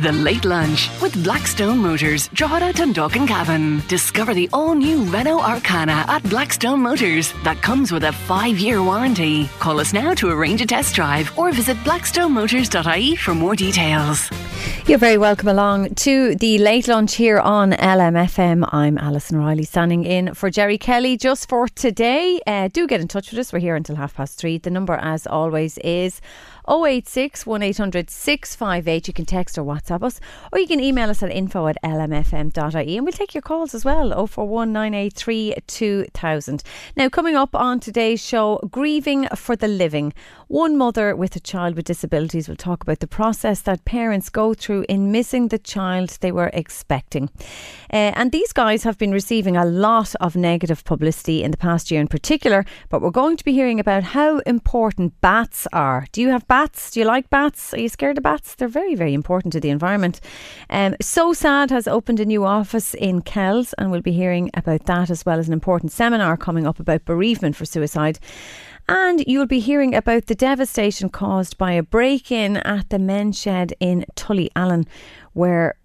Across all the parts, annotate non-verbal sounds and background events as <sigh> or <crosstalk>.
The Late Lunch with Blackstone Motors, Drogheda, Dundalk and Cavan. Discover the all-new Renault Arkana at Blackstone Motors that comes with a five-year warranty. Call us now to arrange a test drive or visit blackstonemotors.ie for more details. You're very welcome along to the late lunch here on LMFM. I'm Alison Riley standing in for Jerry Kelly just for today. Uh, do get in touch with us. We're here until half past three. The number, as always, is 086 1800 658. You can text or WhatsApp us, or you can email us at info at lmfm.ie and we'll take your calls as well 041 983 2000. Now, coming up on today's show, grieving for the living. One mother with a child with disabilities will talk about the process that parents go through in missing the child they were expecting. Uh, and these guys have been receiving a lot of negative publicity in the past year in particular, but we're going to be hearing about how important bats are. Do you have bats? Bats. Do you like bats? Are you scared of bats? They're very, very important to the environment. Um, SOSAD has opened a new office in Kells, and we'll be hearing about that as well as an important seminar coming up about bereavement for suicide. And you'll be hearing about the devastation caused by a break in at the men's shed in Tullyallen, where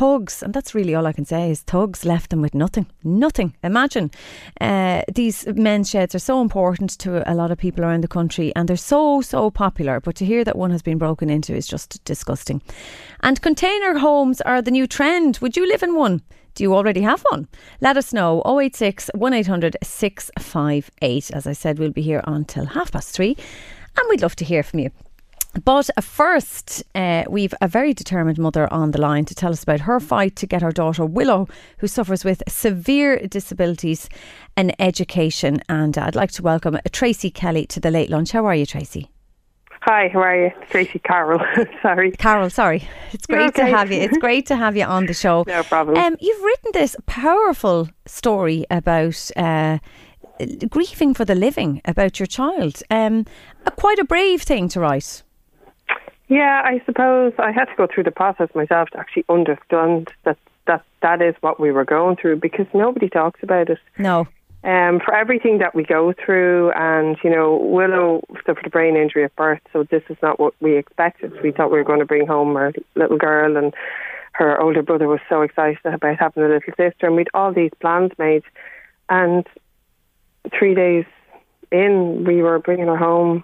thugs, and that's really all I can say is thugs left them with nothing. Nothing. Imagine. Uh, these men's sheds are so important to a lot of people around the country and they're so, so popular. But to hear that one has been broken into is just disgusting. And container homes are the new trend. Would you live in one? Do you already have one? Let us know 086 1800 658. As I said, we'll be here until half past three and we'd love to hear from you. But first, uh, we've a very determined mother on the line to tell us about her fight to get her daughter Willow, who suffers with severe disabilities, an education. And I'd like to welcome Tracy Kelly to the late lunch. How are you, Tracy? Hi, how are you? Tracy Carroll. <laughs> sorry. Carroll, sorry. It's great okay. to have you. It's great to have you on the show. <laughs> No problem. Um, you've written this powerful story about uh, grieving for the living, about your child. Um, a, quite a brave thing to write. Yeah, I suppose I had to go through the process myself to actually understand that that that is what we were going through because nobody talks about it. No. Um, for everything that we go through, and you know, Willow suffered a brain injury at birth, so this is not what we expected. We thought we were going to bring home our little girl, and her older brother was so excited about having a little sister, and we'd all these plans made. And three days in, we were bringing her home,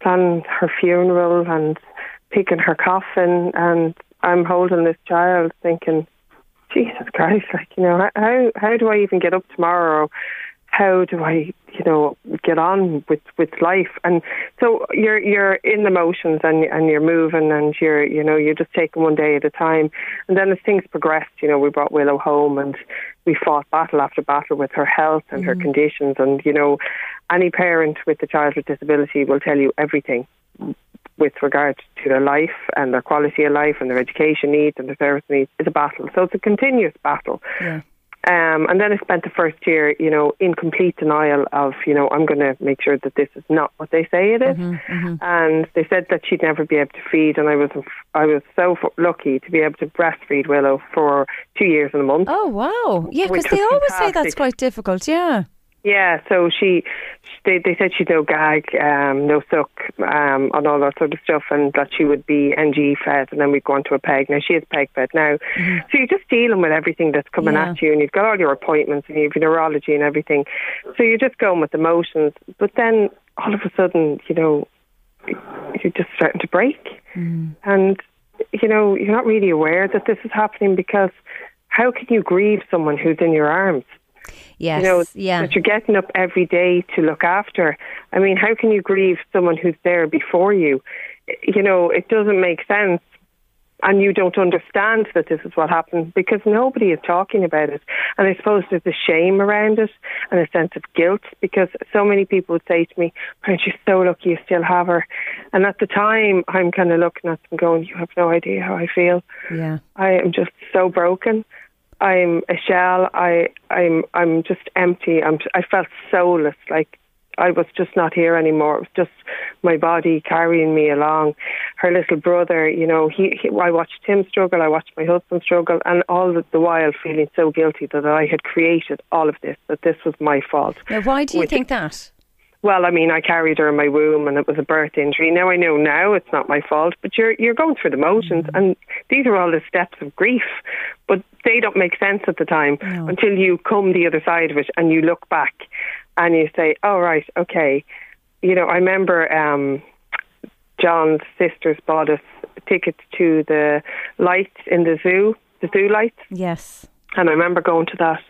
planning her funeral, and picking her coffin, and I'm holding this child, thinking, Jesus Christ, like you know, how how do I even get up tomorrow? How do I, you know, get on with with life? And so you're you're in the motions and and you're moving and you're you know you're just taking one day at a time. And then as things progressed, you know, we brought Willow home and we fought battle after battle with her health and mm-hmm. her conditions. And you know, any parent with a child with disability will tell you everything with regard to their life and their quality of life and their education needs and their service needs is a battle. So it's a continuous battle. Yeah. Um, and then I spent the first year, you know, in complete denial of, you know, I'm going to make sure that this is not what they say it is. Mm-hmm, mm-hmm. And they said that she'd never be able to feed, and I was, I was so lucky to be able to breastfeed Willow for two years and a month. Oh wow, yeah, because they always fantastic. say that's quite difficult. Yeah. Yeah, so she, they they said she'd no gag, um, no suck, um, and all that sort of stuff, and that she would be NG fed, and then we'd go on to a peg. Now she is peg fed now, mm-hmm. so you're just dealing with everything that's coming yeah. at you, and you've got all your appointments, and you've neurology and everything, so you're just going with the emotions. But then all of a sudden, you know, you're just starting to break. Mm. And, you know, you're not really aware that this is happening because how can you grieve someone who's in your arms? Yes, you know, yeah. that you're getting up every day to look after. I mean, how can you grieve someone who's there before you? You know, it doesn't make sense and you don't understand that this is what happened because nobody is talking about it. And I suppose there's a shame around it and a sense of guilt because so many people would say to me, Aren't you so lucky you still have her? And at the time, I'm kind of looking at them going, You have no idea how I feel. Yeah. I am just so broken. I'm a shell. I, I'm, I'm just empty. I'm, I felt soulless. Like I was just not here anymore. It was just my body carrying me along. Her little brother, you know, he, he I watched him struggle. I watched my husband struggle, and all the, the while feeling so guilty that I had created all of this. That this was my fault. Now, why do you think that? Well, I mean, I carried her in my womb, and it was a birth injury. Now I know now it's not my fault, but you're you're going through the motions, and these are all the steps of grief, but they don't make sense at the time no. until you come the other side of it and you look back and you say, "Oh right, okay." You know, I remember um, John's sisters bought us tickets to the lights in the zoo, the zoo lights. Yes. And I remember going to that,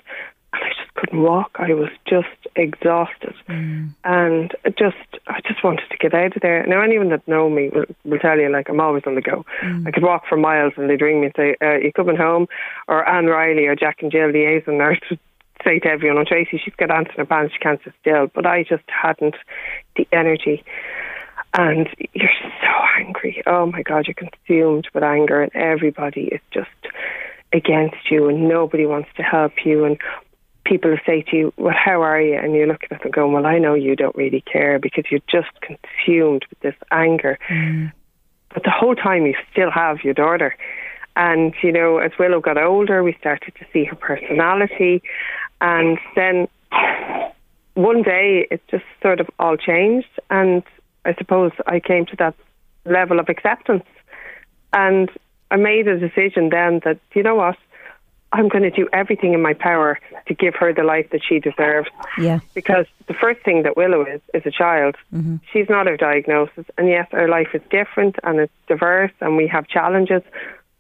and I just couldn't walk. I was just exhausted, mm. and just I just wanted to get out of there. Now, anyone that know me will, will tell you, like I'm always on the go. Mm. I could walk for miles, and they'd ring me and say, uh, "You coming home?" Or Anne Riley or Jack and Jill liaison nurse say to everyone, "Oh, Tracy, she's got ants in her pants. She can't sit still." But I just hadn't the energy. And you're so angry. Oh my God, you're consumed with anger, and everybody is just against you, and nobody wants to help you. And people say to you, Well, how are you? And you're looking at them going, Well, I know you don't really care because you're just consumed with this anger. Mm. But the whole time you still have your daughter. And, you know, as Willow got older, we started to see her personality. And then one day it just sort of all changed. And I suppose I came to that level of acceptance. And I made a decision then that, you know what? I'm going to do everything in my power to give her the life that she deserves. Yeah. Because the first thing that Willow is is a child. Mm-hmm. She's not her diagnosis, and yes, her life is different and it's diverse, and we have challenges.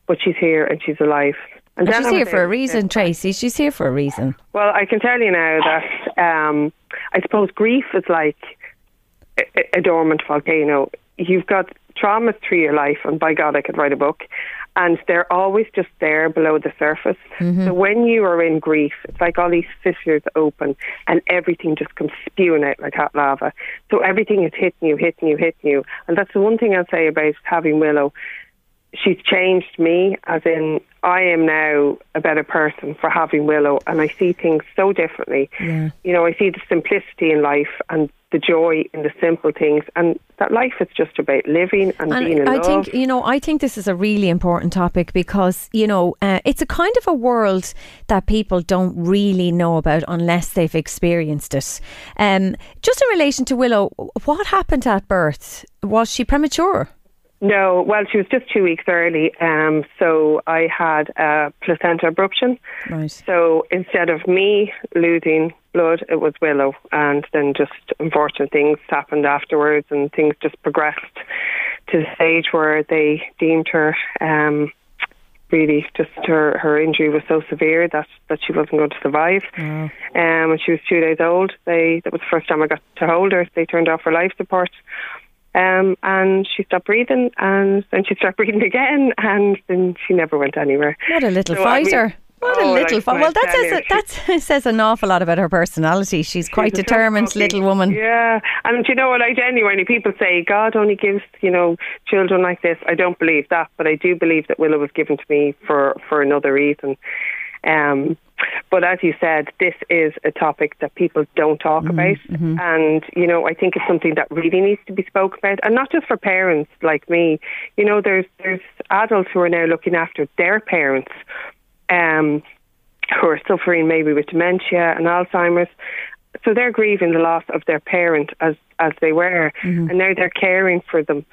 But she's here and she's alive. And, and she's here for a reason, Tracy. She's here for a reason. Well, I can tell you now that um, I suppose grief is like a, a dormant volcano. You've got traumas through your life, and by God, I could write a book. And they're always just there below the surface. Mm-hmm. So when you are in grief, it's like all these fissures open, and everything just comes spewing out like hot lava. So everything is hitting you, hitting you, hitting you. And that's the one thing I'll say about having Willow she's changed me, as in I am now a better person for having Willow, and I see things so differently. Yeah. You know, I see the simplicity in life and the joy in the simple things, and that life is just about living and, and being in I love. think you know, I think this is a really important topic because you know, uh, it's a kind of a world that people don't really know about unless they've experienced it. Um, just in relation to Willow, what happened at birth? Was she premature? No, well, she was just two weeks early, um, so I had a placenta abruption. Right. So instead of me losing blood, it was Willow, and then just unfortunate things happened afterwards, and things just progressed to the stage where they deemed her. Um, really, just her her injury was so severe that that she wasn't going to survive. Mm. Um, when she was two days old, they that was the first time I got to hold her. They turned off her life support. Um, and she stopped breathing, and then she <laughs> started breathing again, and then she never went anywhere. What a little so, fighter! I mean, what oh, a little fighter! Well, that says a, that <laughs> says an awful lot about her personality. She's quite she's determined, little woman. Yeah, and you know what? I genuinely people say God only gives you know children like this. I don't believe that, but I do believe that Willow was given to me for for another reason. Um, but as you said, this is a topic that people don't talk mm-hmm, about. Mm-hmm. And, you know, I think it's something that really needs to be spoken about. And not just for parents like me. You know, there's there's adults who are now looking after their parents um, who are suffering maybe with dementia and Alzheimer's. So they're grieving the loss of their parent as as they were, mm-hmm. and now they're caring for them.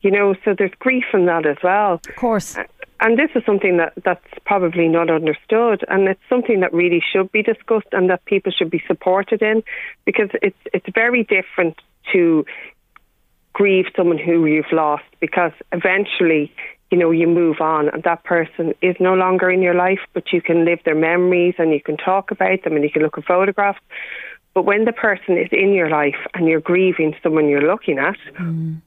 You know, so there's grief in that as well. Of course and this is something that, that's probably not understood, and it's something that really should be discussed and that people should be supported in, because it's it's very different to grieve someone who you've lost because eventually you know, you move on and that person is no longer in your life, but you can live their memories and you can talk about them and you can look at photographs. But when the person is in your life and you're grieving someone you're looking at, mm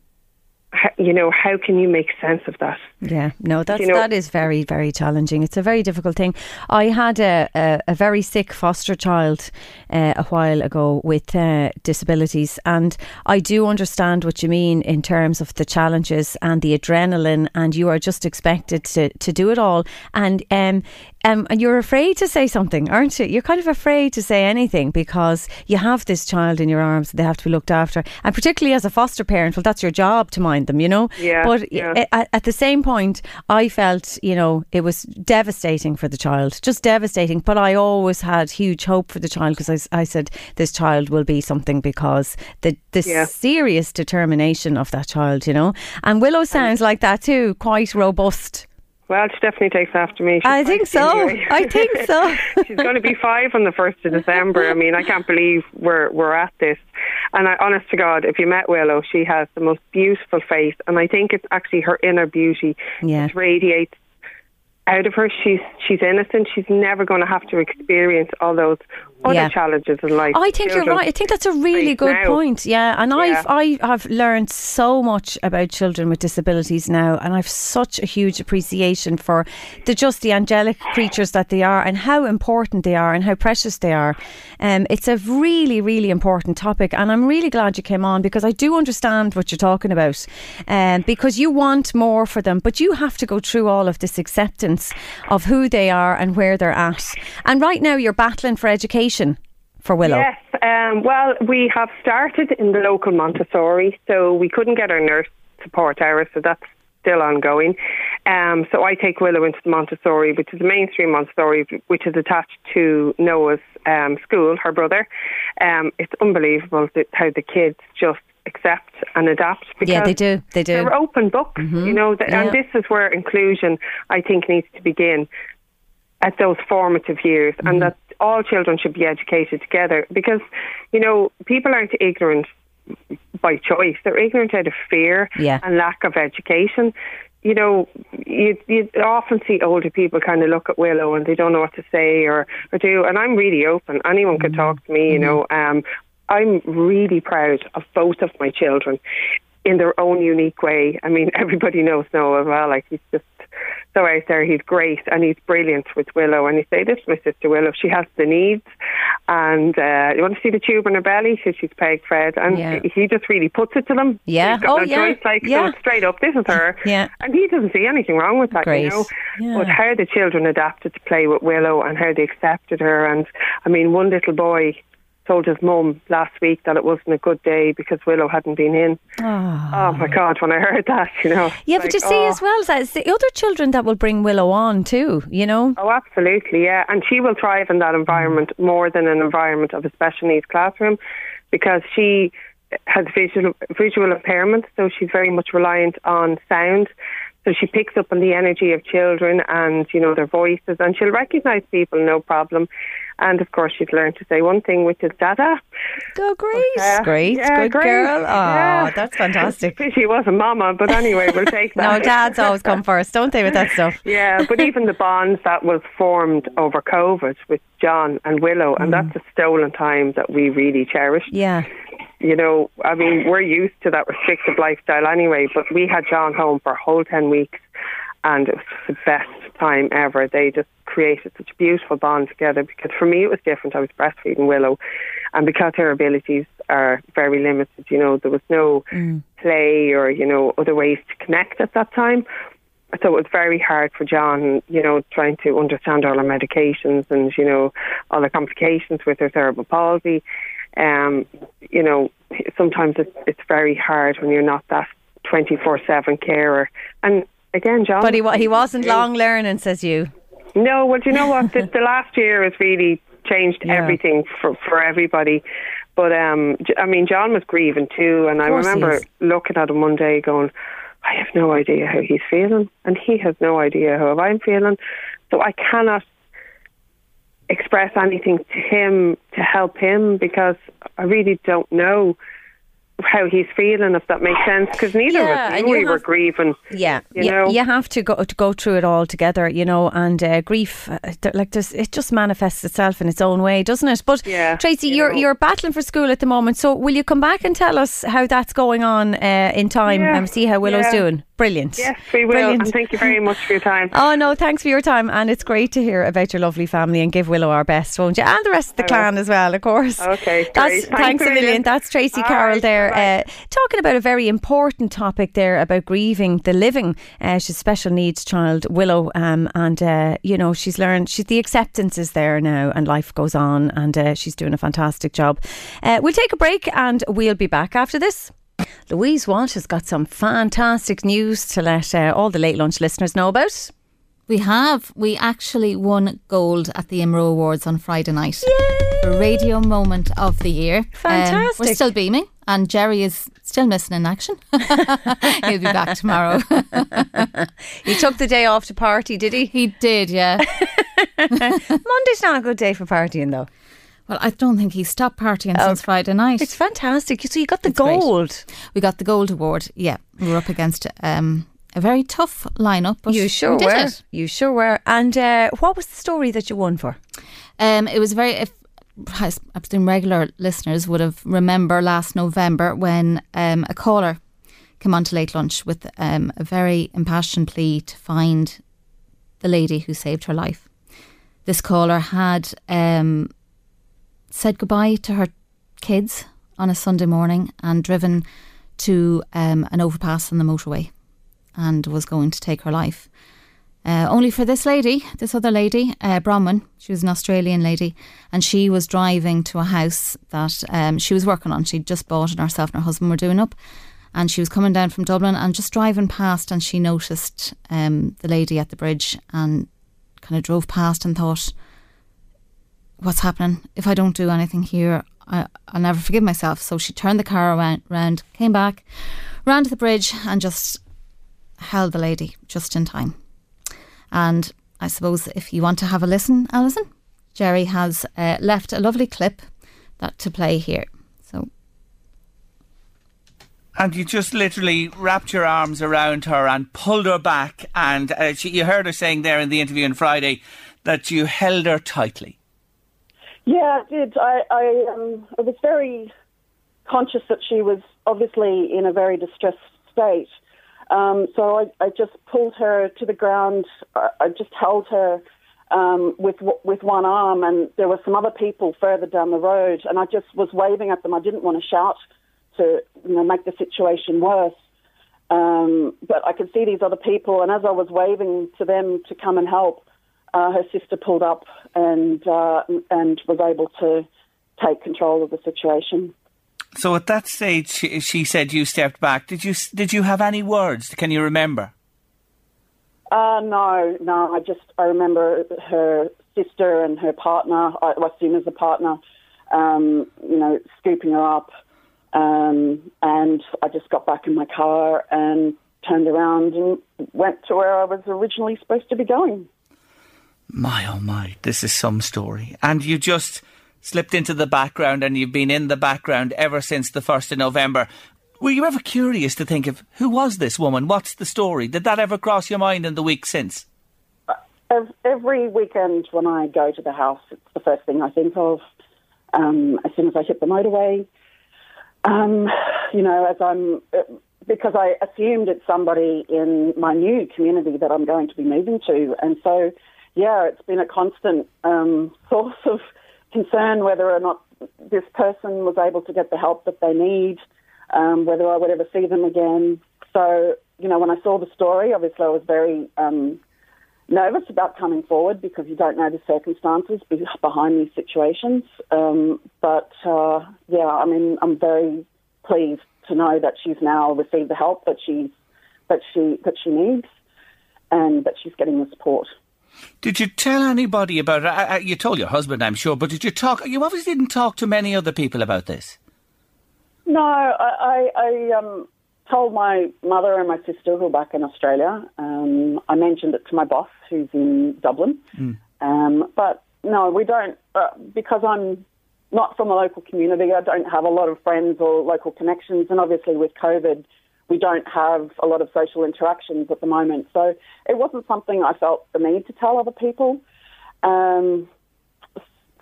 you know, how can you make sense of that? Yeah, no, that's, you know, that is very, very challenging. It's a very difficult thing. I had a, a, a very sick foster child uh, a while ago with uh, disabilities, and I do understand what you mean in terms of the challenges and the adrenaline, and you are just expected to, to do it all. And um, um, and you're afraid to say something, aren't you? You're kind of afraid to say anything because you have this child in your arms, they have to be looked after. And particularly as a foster parent, well, that's your job to mind them, you know? Yeah. But yeah. At, at, the same point, I felt, you know, it was devastating for the child, just devastating. But I always had huge hope for the child because I, I said, this child will be something because the, the yeah. serious determination of that child, you know? And Willow sounds like that too, quite robust. Well, she definitely takes after me. She's I think so. Anyway. I think so. <laughs> She's going to be five on the first of December. I mean, I can't believe we're we're at this. And I, honest to God, if you met Willow, she has the most beautiful face, and I think it's actually her inner beauty yeah. that radiates out of her. She's she's innocent. She's never going to have to experience all those other yeah. challenges in life. I think you're right. I think that's a really good now. point. Yeah, and yeah. I've I have learned so much about children with disabilities now, and I've such a huge appreciation for the just the angelic creatures that they are, and how important they are, and how precious they are. Um, it's a really really important topic, and I'm really glad you came on because I do understand what you're talking about, um, because you want more for them, but you have to go through all of this acceptance of who they are and where they're at. And right now, you're battling for education education for Willow? Yes, um, well, we have started in the local Montessori, so we couldn't get our nurse support hours, so that's still ongoing. Um, so I take Willow into the Montessori, which is a mainstream Montessori, which is attached to Noah's um, school, her brother. Um, it's unbelievable how the kids just accept and adapt. yeah, they do. They do. They're open books, mm-hmm. you know, yeah. and this is where inclusion, I think, needs to begin at those formative years, mm-hmm. and that all children should be educated together because, you know, people aren't ignorant by choice. They're ignorant out of fear yeah. and lack of education. You know, you you often see older people kind of look at Willow and they don't know what to say or, or do. And I'm really open. Anyone mm-hmm. could talk to me. You mm-hmm. know, um, I'm really proud of both of my children in their own unique way. I mean, <laughs> everybody knows Noah well. Like he's just so out there. He's great and he's brilliant with Willow. And you say this to my sister Willow, she has the needs. And uh, you want to see the tube in her belly? So she's peg fed. And yeah. he just really puts it to them. Yeah. He's got oh, no yeah. choice. Like, yeah. so straight up, this is her. <laughs> yeah. And he doesn't see anything wrong with that, great. you know. Yeah. But how the children adapted to play with Willow and how they accepted her. And I mean, one little boy told his mum last week that it wasn't a good day because Willow hadn't been in. Oh, oh my God, when I heard that, you know. Yeah, but like, you see oh. as well, it's the other children that will bring Willow on too, you know? Oh, absolutely, yeah. And she will thrive in that environment more than an environment of a special needs classroom because she has visual, visual impairment, so she's very much reliant on sound. So she picks up on the energy of children and, you know, their voices and she'll recognise people, no problem. And of course, she's learned to say one thing, which is Dada. Go, great. Uh, great. Yeah, Good great. girl. Oh, yeah. that's fantastic. <laughs> she was a mama, but anyway, we'll <laughs> take that. no, dads always come first, don't they, with that stuff? <laughs> yeah, but even the bonds that was formed over COVID with John and Willow, and mm. that's a stolen time that we really cherish. Yeah you know, I mean, we're used to that restrictive lifestyle anyway, but we had John home for a whole 10 weeks and it was the best time ever. They just created such a beautiful bond together because for me it was different. I was breastfeeding Willow and because her abilities are very limited, you know, there was no mm. play or, you know, other ways to connect at that time. So it was very hard for John, you know, trying to understand all her medications and, you know, all the complications with her cerebral palsy. Um, you know, sometimes it's, it's very hard when you're not that 24 7 carer. And again, John. But he, he wasn't long learning, says you. No, well, do you know what? the, the last year has really changed yeah. everything for, for everybody. But um, I mean, John was grieving too, and I remember looking at him one day going, I have no idea how he's feeling, and he has no idea how I'm feeling. So I cannot express anything to him to help him because I really don't know how he's feeling, if that makes sense. Because neither Yeah, of us knew you we were grieving. Yeah, You know? you have to go to go through it all together, you know. And uh, grief, uh, like there's, it just manifests itself in its own way, doesn't it? But Yeah, Tracy, you you're know. you're battling for school at the moment. So will you come back and tell us how that's going on uh, in time Yeah, and see how Willow's doing? Brilliant. Yes, we will. Brilliant. And thank you very much for your time. <laughs> Oh no, thanks for your time, and it's great to hear about your lovely family. And give Willow our best, won't you? And the rest of the I will. clan as well, of course. Okay, That's, great. thanks, Thanks a million. million. That's Tracy All Carroll right, there, bye-bye. uh, talking about a very important topic there about grieving the living. Uh, she's special needs child, Willow, um, and uh, you know she's learned. She's the acceptance is there now, and life goes on, and uh, she's doing a fantastic job. Uh, we'll take a break, and we'll be back after this. Louise Walsh has got some fantastic news to let uh, all the late lunch listeners know about. We have. We actually won gold at the IMRO Awards on Friday night. The radio moment of the year. Um, Fantastic. we're still beaming, and Jerry is still missing in action. <laughs> He'll be back tomorrow. <laughs> He took the day off to party, did he? he did, yeah. <laughs> Monday's not a good day for partying, though. Well, I don't think he stopped partying since Friday night. It's fantastic. So you got the It's great. gold. we got the gold award. Yeah, we were up against um, a very tough lineup, but You sure we were. it. You sure were. And uh, what was the story that you won for? Um, it was very. If, I presume regular listeners would have remember last November when um, a caller came on to late lunch with um, a very impassioned plea to find the lady who saved her life. This caller had um, said goodbye to her kids on a Sunday morning and driven to um, an overpass on the motorway and was going to take her life. Uh, only for this lady, this other lady, uh, Bronwyn, she was an Australian lady, and she was driving to a house that um, she was working on. She'd just bought it, herself and her husband were doing up. And she was coming down from Dublin and just driving past, and she noticed um, the lady at the bridge and kind of drove past and thought, What's happening? If I don't do anything here, I, I'll never forgive myself. So she turned the car around, round, came back, ran to the bridge, and just held the lady just in time. And I suppose if you want to have a listen, Alison, Jerry has uh, left a lovely clip that to play here. So And you just literally wrapped your arms around her and pulled her back. And uh, she, you heard her saying there in the interview on Friday that you held her tightly. Yeah, I did. I, I, um, I was very conscious that she was obviously in a very distressed state. Um, so I, I just pulled her to the ground. I, just held her um, with with one arm, and there were some other people further down the road, and I just was waving at them. I didn't want to shout to you know make the situation worse. Um, but I could see these other people, and as I was waving to them to come and help, uh, her sister pulled up and uh, and was able to take control of the situation. So at that stage, she, she said you stepped back. Did you did you have any words? Can you remember? Uh, no, no. I just I remember her sister and her partner. I I assume as a partner, um, you know, scooping her up, um, and I just got back in my car and turned around and went to where I was originally supposed to be going. My oh my, this is some story. And you just slipped into the background and you've been in the background ever since the 1st of November. Were you ever curious to think of who was this woman? What's the story? Did that ever cross your mind in the week since? Every weekend when I go to the house, it's the first thing I think of. Um, as soon as I hit the motorway, um, you know, as I'm uh, because I assumed it's somebody in my new community that I'm going to be moving to, and so yeah, it's been a constant um, <laughs> source of concern whether or not this person was able to get the help that they need, um, whether I would ever see them again. So you know, when I saw the story, obviously I was very um, nervous about coming forward because you don't know the circumstances behind these situations. Um, but uh, yeah, I mean, I'm very pleased to know that she's now received the help that she's that she that she needs, and that she's getting the support. Did you tell anybody about it? I, I, you told your husband, I'm sure, but did you talk? You obviously didn't talk to many other people about this. No, I, I, I um, told my mother and my sister who are back in Australia. Um, I mentioned it to my boss who's in Dublin. Um, but no, we don't, uh, because I'm not from a local community. I don't have a lot of friends or local connections, and obviously with COVID, we don't have a lot of social interactions at the moment. So it wasn't something I felt the need to tell other people. Um,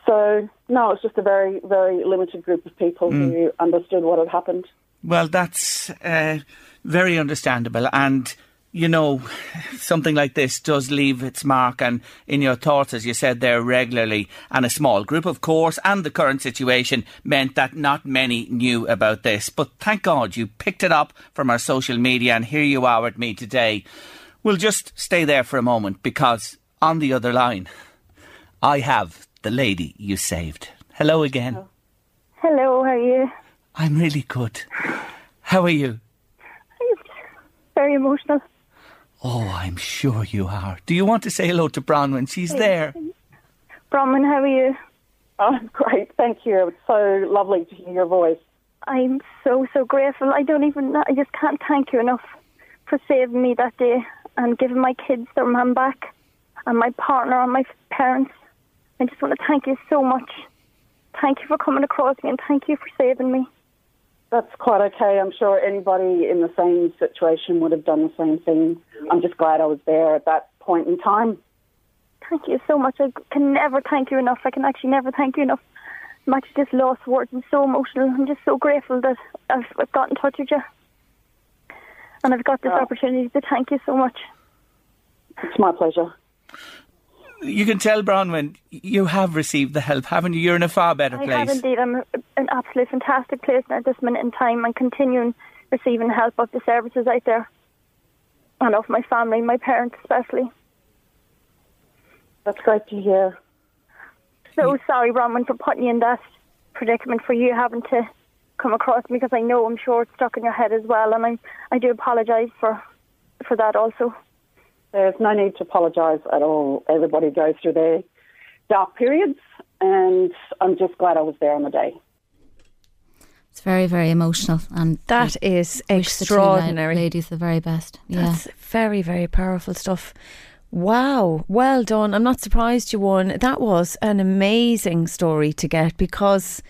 so no, it's just a very, very limited group of people mm. who understood what had happened. Well, that's uh, very understandable, and you know, something like this does leave its mark and in your thoughts, as you said there, regularly. And a small group, of course, and the current situation meant that not many knew about this. But thank God you picked it up from our social media and here you are with me today. We'll just stay there for a moment because on the other line, I have the lady you saved. Hello again. Hello, how are you? I'm really good. How are you? I'm very emotional. Oh, I'm sure you are. Do you want to say hello to Bronwyn? She's there. Bronwyn, how are you? Oh, <laughs> great. Thank you. It's so lovely to hear your voice. I'm so, so grateful. I don't even, I just can't thank you enough for saving me that day and giving my kids their mum back and my partner and my parents. I just want to thank you so much. Thank you for coming across me and thank you for saving me. That's quite okay. I'm sure anybody in the same situation would have done the same thing. I'm just glad I was there at that point in time. Thank you so much. I can never thank you enough. I can actually never thank you enough. I'm actually just lost words. I'm so emotional. I'm just so grateful that I've, I've got in touch with you. And I've got this oh. opportunity to thank you so much. It's my pleasure you can tell Bronwyn you have received the help, haven't you? You're in a far better I place. I have indeed. I'm an absolutely fantastic place at this minute in time and continuing receiving help of the services out there and of my family, my parents especially. That's great to hear. So sorry, Bronwyn, for putting you in that predicament for you having to come across me because I know I'm sure it's stuck in your head as well, and I I do apologise for for that also. There's no need to apologise at all. Everybody goes through their dark periods, and I'm just glad I was there on the day. It's very, very emotional, and that is extraordinary. The ladies, the very best. Yeah. That's very, very powerful stuff. Wow, well done. I'm not surprised you won. That was an amazing story to get because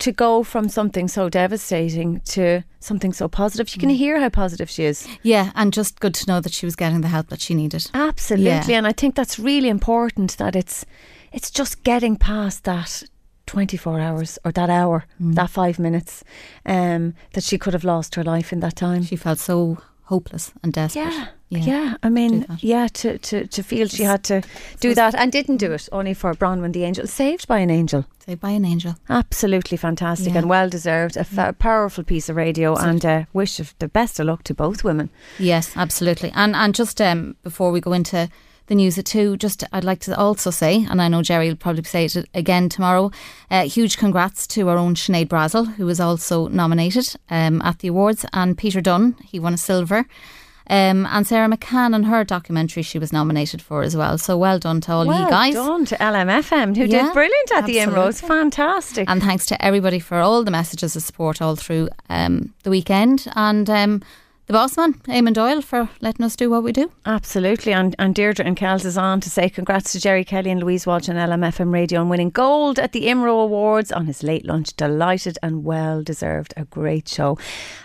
to go from something so devastating to something so positive. You can mm. hear how positive she is. Yeah, and just good to know that she was getting the help that she needed. Absolutely, yeah. and I think that's really important that it's it's just getting past that 24 hours or that hour, mm. that 5 minutes um, that she could have lost her life in that time. She felt so hopeless and desperate. Yeah. Yeah, yeah I mean, yeah, to, to, to feel she had to do that and didn't do it only for Bronwyn the angel, saved by an angel. Saved by an angel. Absolutely fantastic yeah. and well deserved. A fa- powerful piece of radio and uh, wish of the best of luck to both women. Yes, absolutely. And and just um, before we go into the news at two. Just I'd like to also say, and I know Jerry will probably say it again tomorrow. Uh, huge congrats to our own Sinead Brazel, who was also nominated um, at the awards, and Peter Dunn. He won a silver. Um, and Sarah McCann and her documentary she was nominated for as well. So well done to all well you guys. Well done to LMFM who yeah, did brilliant at absolutely. the IMROs. Fantastic. And thanks to everybody for all the messages of support all through um, the weekend. And um, the boss man, Eamon Doyle, for letting us do what we do. Absolutely. And, and Deirdre and Kells is on to say congrats to Jerry Kelly and Louise Walsh on LMFM Radio on winning gold at the IMRO Awards on his late lunch. Delighted and well deserved. A great show.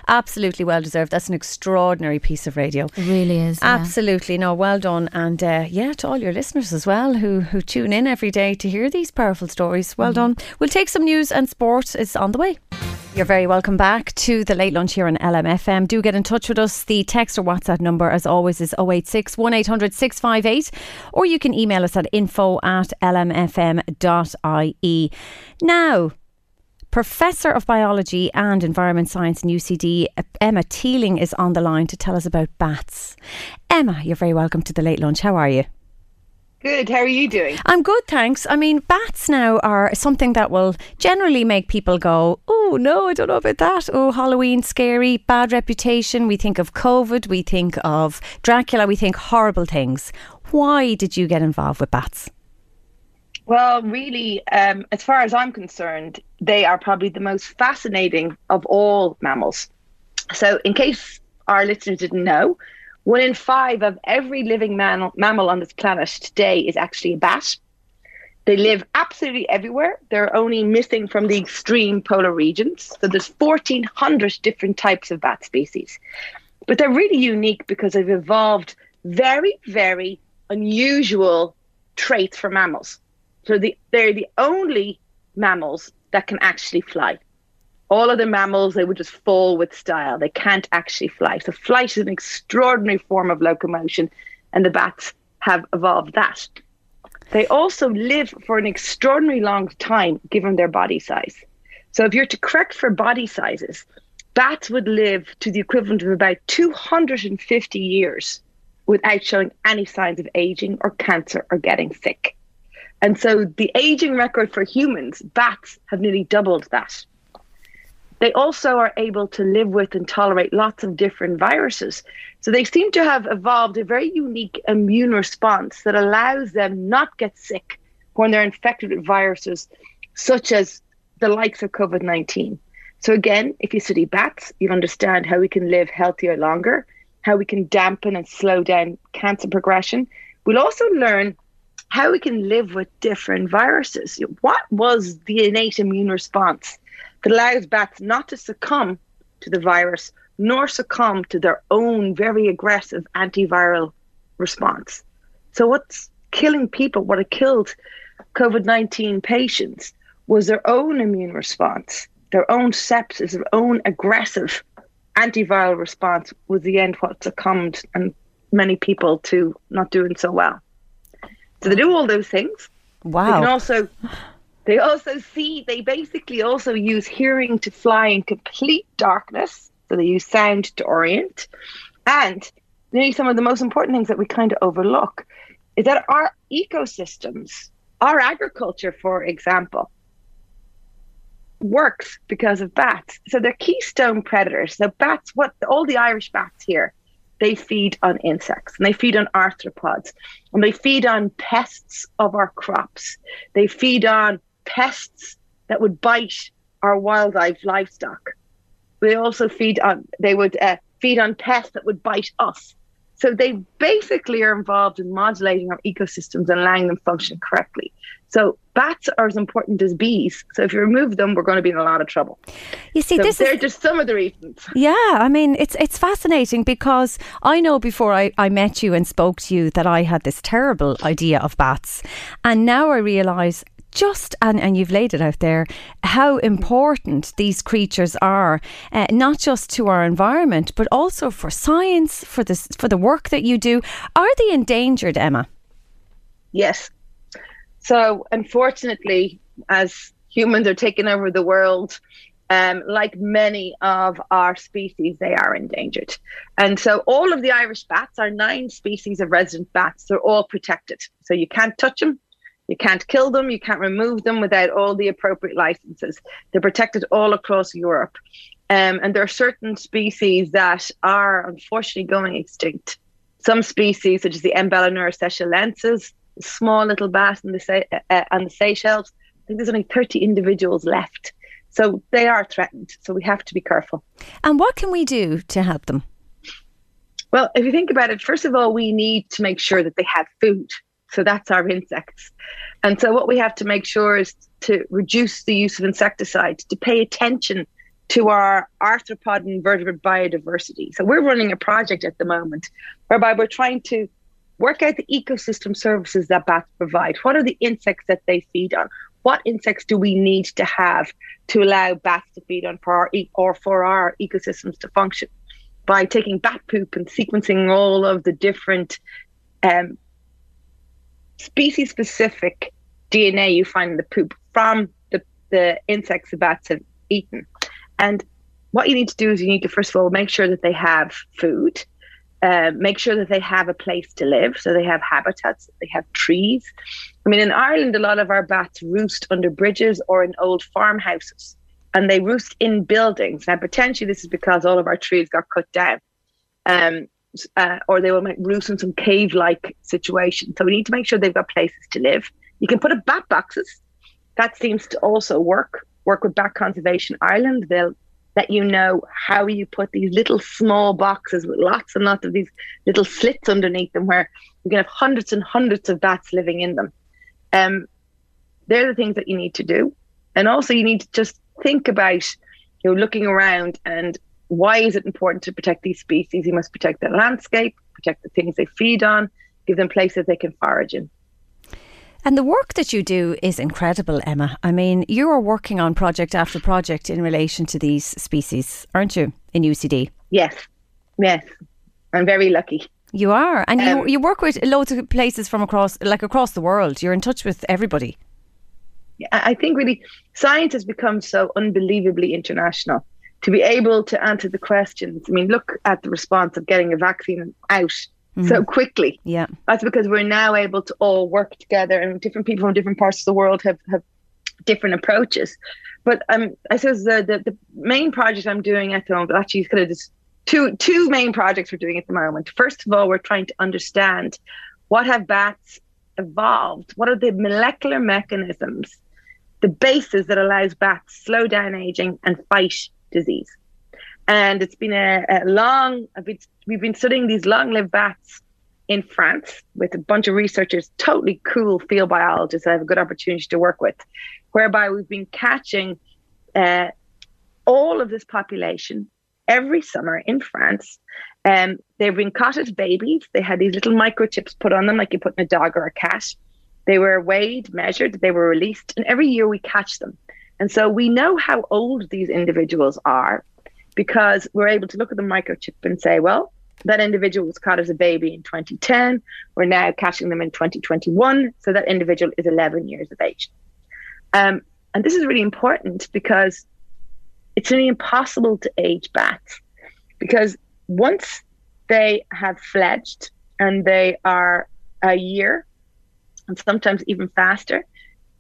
Absolutely well deserved. That's an extraordinary piece of radio. It really is. Yeah. Absolutely. No, well done. And uh, yeah, to all your listeners as well who, who tune in every day to hear these powerful stories. Well mm done. We'll take some news and sport is on the way. You're very welcome back to the late lunch here on LMFM. Do get in touch with us. The text or WhatsApp number, as always, is 086 1800 658, or you can email us at info at lmfm.ie. Now, Professor of Biology and Environment Science in UCD, Emma Teeling, is on the line to tell us about bats. Emma, you're very welcome to the late lunch. How are you? Good. How are you doing? I'm good, thanks. I mean, bats now are something that will generally make people go, oh, no, I don't know about that. Oh, Halloween, scary, bad reputation. We think of COVID, we think of Dracula, we think horrible things. Why did you get involved with bats? Well, really, um, as far as I'm concerned, they are probably the most fascinating of all mammals. So, in case our listeners didn't know, one in five of every living mammal, mammal on this planet today is actually a bat. They live absolutely everywhere. They're only missing from the extreme polar regions. So there's 1,400 different types of bat species. But they're really unique because they've evolved very, very unusual traits for mammals. So the, they're the only mammals that can actually fly. All other mammals, they would just fall with style. They can't actually fly. So flight is an extraordinary form of locomotion, and the bats have evolved that. They also live for an extraordinarily long time given their body size. So if you're to correct for body sizes, bats would live to the equivalent of about 250 years without showing any signs of aging or cancer or getting sick. And so the aging record for humans, bats have nearly doubled that. They also are able to live with and tolerate lots of different viruses. So they seem to have evolved a very unique immune response that allows them not get sick when they're infected with viruses such as the likes of COVID-19. So again, if you study bats, you understand how we can live healthier longer, how we can dampen and slow down cancer progression. We'll also learn how we can live with different viruses. What was the innate immune response that allows bats not to succumb to the virus nor succumb to their own very aggressive antiviral response? So, what's killing people, what had killed COVID 19 patients, was their own immune response, their own sepsis, their own aggressive antiviral response was the end what succumbed and many people to not doing so well. So they do all those things. Wow. They can also they also see they basically also use hearing to fly in complete darkness. So they use sound to orient. And maybe some of the most important things that we kind of overlook is that our ecosystems, our agriculture, for example, works because of bats. So they're keystone predators. So bats, what all the Irish bats here, they feed on insects and they feed on arthropods and they feed on pests of our crops. They feed on pests that would bite our wildlife livestock. They also feed on, they would uh, feed on pests that would bite us. So they basically are involved in modulating our ecosystems and allowing them function correctly. So bats are as important as bees. So if you remove them, we're going to be in a lot of trouble. You see, so this they're is just some of the reasons. Yeah, I mean, it's it's fascinating because I know before I, I met you and spoke to you that I had this terrible idea of bats. And now I realise just and, and you've laid it out there how important these creatures are uh, not just to our environment but also for science for this for the work that you do are they endangered Emma Yes. So, unfortunately, as humans are taking over the world, um, like many of our species, they are endangered. And so, all of the Irish bats, our nine species of resident bats, they're all protected. So, you can't touch them, you can't kill them, you can't remove them without all the appropriate licenses. They're protected all across Europe. Um, and there are certain species that are unfortunately going extinct. Some species, such as the Emballonura seychellensis, the small little bat in the Se- uh, uh, on the Seychelles, I think there's only 30 individuals left. So they are threatened. So we have to be careful. and what can we do to help them Well, if you think about it, first of all, we need to make sure that they have food. So that's our insects. And so what we have to make sure is to reduce the use of insecticides, to pay attention to our arthropod and vertebrate biodiversity. So we're running a project at the moment whereby we're trying to work out the ecosystem services that bats provide. What are the insects that they feed on? What insects do we need to have to allow bats to feed on for our e- or for our ecosystems to function? By taking bat poop and sequencing all of the different um, species specific DNA you find in the poop from the, the insects the bats have eaten. And what you need to do is you need to first of all make sure that they have food, uh, make sure that they have a place to live, so they have habitats, they have trees. I mean, in Ireland, a lot of our bats roost under bridges or in old farmhouses, and they roost in buildings. Now, potentially, this is because all of our trees got cut down. Um, uh, or they will make roost in some cave-like situation. So we need to make sure they've got places to live. You can put up bat boxes. That seems to also work. Work with Bat Conservation Ireland. They'll let you know how you put these little small boxes with lots and lots of these little slits underneath them, where you can have hundreds and hundreds of bats living in them. Um, they're the things that you need to do. And also, you need to just think about, you know, looking around and why is it important to protect these species? You must protect the landscape, protect the things they feed on, give them places they can forage in. And the work that you do is incredible, Emma. I mean, you are working on project after project in relation to these species, aren't you, in UCD? Yes, yes. I'm very lucky. You are, and Um, you you work with loads of places from across, like across the world. You're in touch with everybody. I I think really science has become so unbelievably international. To be able to answer the questions, I mean, look at the response of getting a vaccine out so quickly. Yeah, That's because we're now able to all work together, and different people from different parts of the world have, have different approaches. But um, I suppose the, the the main project I'm doing at the moment, actually, is kind of just two two main projects we're doing at the moment. First of all, we're trying to understand what have bats evolved. What are the molecular mechanisms, the basis that allows bats slow down aging and fight disease? And it's been a, a long. Been, we've been studying these long-lived bats in France with a bunch of researchers, totally cool field biologists I have a good opportunity to work with, whereby we've been catching uh, all of this population every summer in France. Um, they've been caught as babies. They had these little microchips put on them, like you put in a dog or a cat. They were weighed, measured, they were released, and every year we catch them. And so we know how old these individuals are because we're able to look at the microchip and say, well, that individual was caught as a baby in 2010. We're now catching them in 2021. So that individual is 11 years of age. Um, and this is really important because it's really impossible to age bats because once they have fledged and they are a year and sometimes even faster,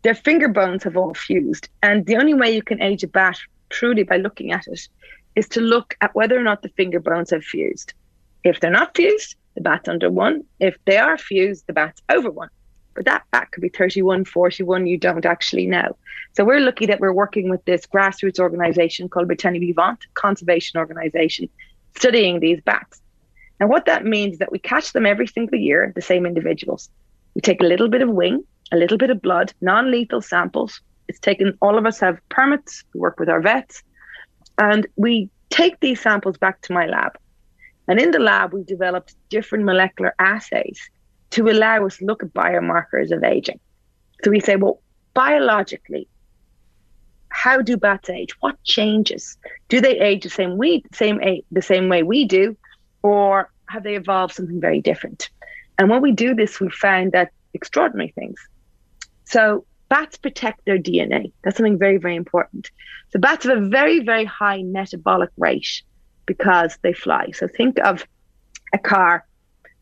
their finger bones have all fused. And the only way you can age a bat truly by looking at it is to look at whether or not the finger bones have fused. If they're not fused, the bat's under one. If they are fused, the bat's over one. But that bat could be 31, 41, you don't actually know. So we're lucky that we're working with this grassroots organization called Bretagne Vivante, conservation organization, studying these bats. And what that means is that we catch them every single year, the same individuals. We take a little bit of wing, a little bit of blood, non lethal samples. It's taken, all of us have permits, we work with our vets, and we take these samples back to my lab. And in the lab, we've developed different molecular assays to allow us to look at biomarkers of aging. So we say, well, biologically, how do bats age? What changes? Do they age the same way, same the same way we do, or have they evolved something very different? And when we do this, we found that extraordinary things. So bats protect their DNA. That's something very, very important. So bats have a very, very high metabolic rate because they fly. So think of a car,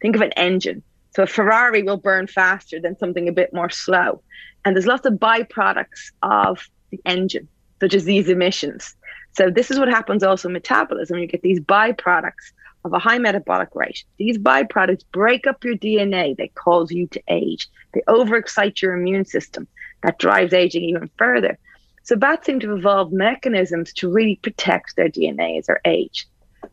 think of an engine. So a Ferrari will burn faster than something a bit more slow. And there's lots of byproducts of the engine, such as these emissions. So this is what happens also in metabolism. You get these byproducts of a high metabolic rate. These byproducts break up your DNA. They cause you to age. They overexcite your immune system. That drives aging even further. So bats seem to have evolved mechanisms to really protect their DNA as they age.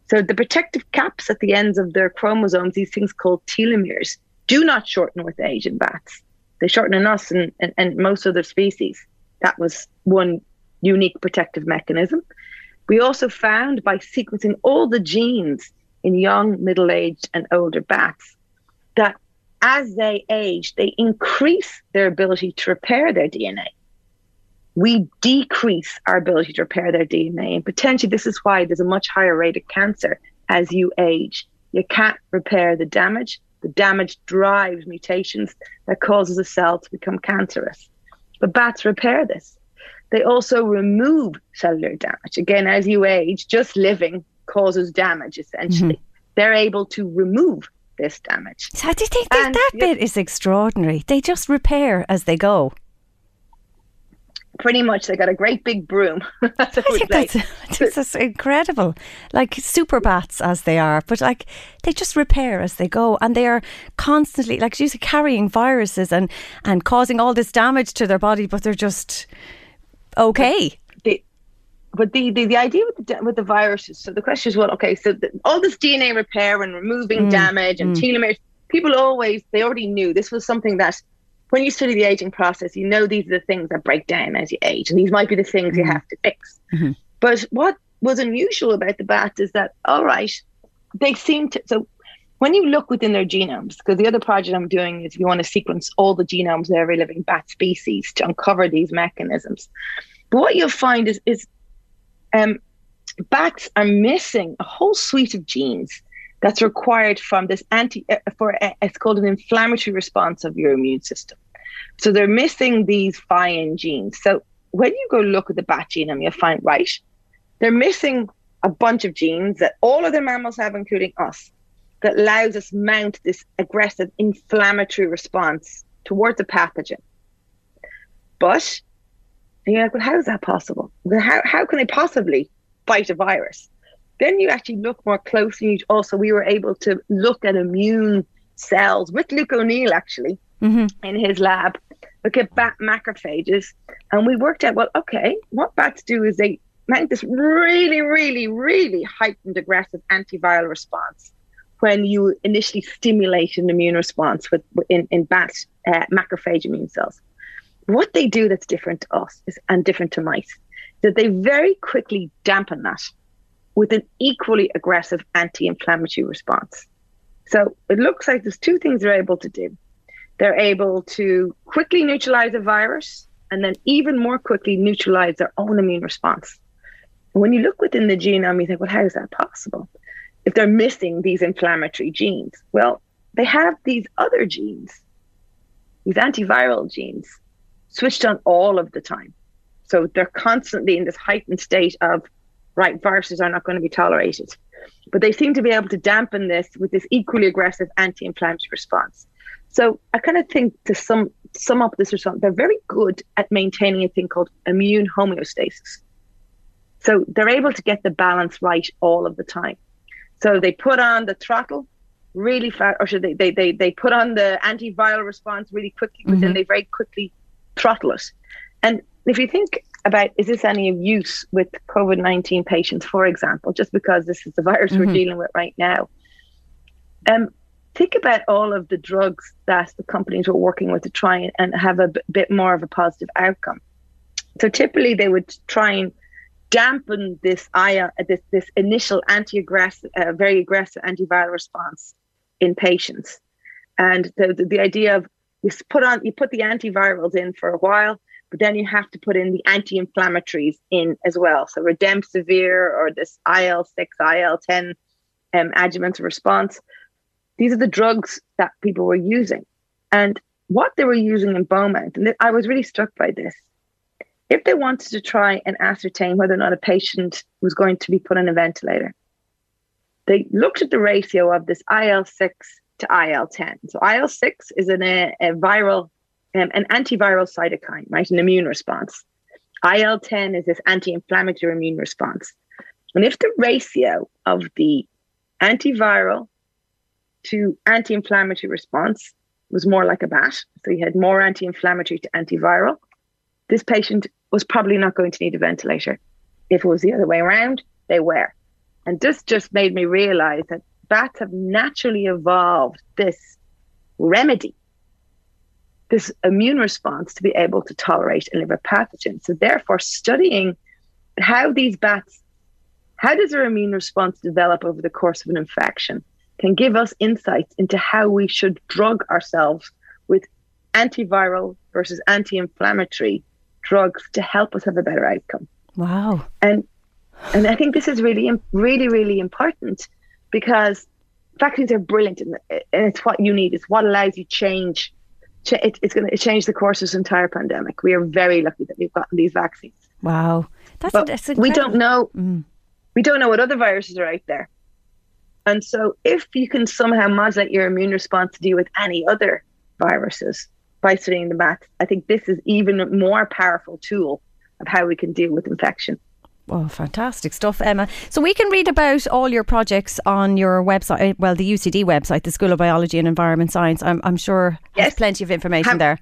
So the protective caps at the ends of their chromosomes, these things called telomeres, do not shorten with age in bats. They shorten in us and, and, and most other species. That was one unique protective mechanism. We also found by sequencing all the genes in young, middle aged, and older bats that as they age, they increase their ability to repair their DNA. We decrease our ability to repair their DNA. And potentially, this is why there's a much higher rate of cancer as you age. You can't repair the damage. The damage drives mutations that causes a cell to become cancerous. But bats repair this. They also remove cellular damage. Again, as you age, just living causes damage essentially. Mm-hmm. They're able to remove this damage. So do you think that, that, that bit is extraordinary. They just repair as they go. Pretty much, they got a great big broom. <laughs> I think that's, <laughs> that's, that's incredible. Like super bats as they are, but like they just repair as they go, and they are constantly, like you said, carrying viruses and and causing all this damage to their body, but they're just okay. But the, the, the idea with the, with the viruses, so the question is, well, okay, so the, all this DNA repair and removing mm, damage and mm. telomeres, people always, they already knew this was something that when you study the aging process, you know these are the things that break down as you age, and these might be the things you have to fix. But what was unusual about the bats is that, all right, they seem to. So when you look within their genomes, because the other project I'm doing is we want to sequence all the genomes of every living bat species to uncover these mechanisms. But what you'll find is, is um, bats are missing a whole suite of genes that's required from this anti uh, for uh, it's called an inflammatory response of your immune system. So they're missing these FIN genes. So when you go look at the bat genome, you'll find right, they're missing a bunch of genes that all other mammals have, including us, that allows us mount this aggressive inflammatory response towards a pathogen. But and you're like, well, how is that possible? How how can they possibly fight a virus? Then you actually look more closely. Also, we were able to look at immune cells with Luke O'Neill actually Mm-hmm. in his lab, look at bat macrophages, and we worked out, well, okay, what bats do is they mount this really, really, really heightened aggressive antiviral response when you initially stimulate an immune response with in, in bat uh, macrophage immune cells. What they do that's different to us is, and different to mice, that they very quickly dampen that with an equally aggressive anti-inflammatory response. So it looks like there's two things they're able to do. They're able to quickly neutralize a virus and then even more quickly neutralize their own immune response. And when you look within the genome, you think, well, how is that possible? If they're missing these inflammatory genes, well, they have these other genes, these antiviral genes, switched on all of the time. So they're constantly in this heightened state of, right, viruses are not going to be tolerated. But they seem to be able to dampen this with this equally aggressive anti inflammatory response. So I kind of think to sum sum up this response, they're very good at maintaining a thing called immune homeostasis. So they're able to get the balance right all of the time. So they put on the throttle really fast, or should they, they, they, they put on the antiviral response really quickly, but then mm-hmm. they very quickly throttle it. And if you think about is this any of use with COVID 19 patients, for example, just because this is the virus we're dealing with right now, um, think about all of the drugs that the companies were working with to try and, and have a b- bit more of a positive outcome. So typically they would try and dampen this this this initial anti-aggressive, uh, very aggressive antiviral response in patients, and the the idea of you put on you put the antivirals in for a while, but then you have to put in the anti-inflammatories in as well. So remdesivir or this IL six, IL ten um, adjuvant response. These are the drugs that people were using, and what they were using in Beaumont. And I was really struck by this if they wanted to try and ascertain whether or not a patient was going to be put on a ventilator, they looked at the ratio of this IL 6 to IL 10. So, IL 6 is an, a, a viral, um, an antiviral cytokine, right? An immune response. IL 10 is this anti inflammatory immune response. And if the ratio of the antiviral to anti inflammatory response was more like a bat, so you had more anti inflammatory to antiviral, this patient was probably not going to need a ventilator. If it was the other way around, they were. And this just made me realize that bats have naturally evolved this remedy, this immune response to be able to tolerate and live a pathogen. So, therefore, studying how these bats, how does their immune response develop over the course of an infection, can give us insights into how we should drug ourselves with antiviral versus anti inflammatory drugs to help us have a better outcome. Wow. And and I think this is really, really, really important because vaccines are brilliant and, and it's what you need. It's what allows you change. Ch- it, it's going to change the course of this entire pandemic. We are very lucky that we've gotten these vaccines. Wow. That's, But that's we don't know. Mm. We don't know what other viruses are out there. And so, if you can somehow modulate your immune response to deal with any other viruses by studying the bats, I think this is even a more powerful tool of how we can deal with infection. Oh, fantastic stuff, Emma. So we can read about all your projects on your website, uh, well, the UCD website, the School of Biology and Environment Science. I'm, I'm sure Yes. plenty of information there.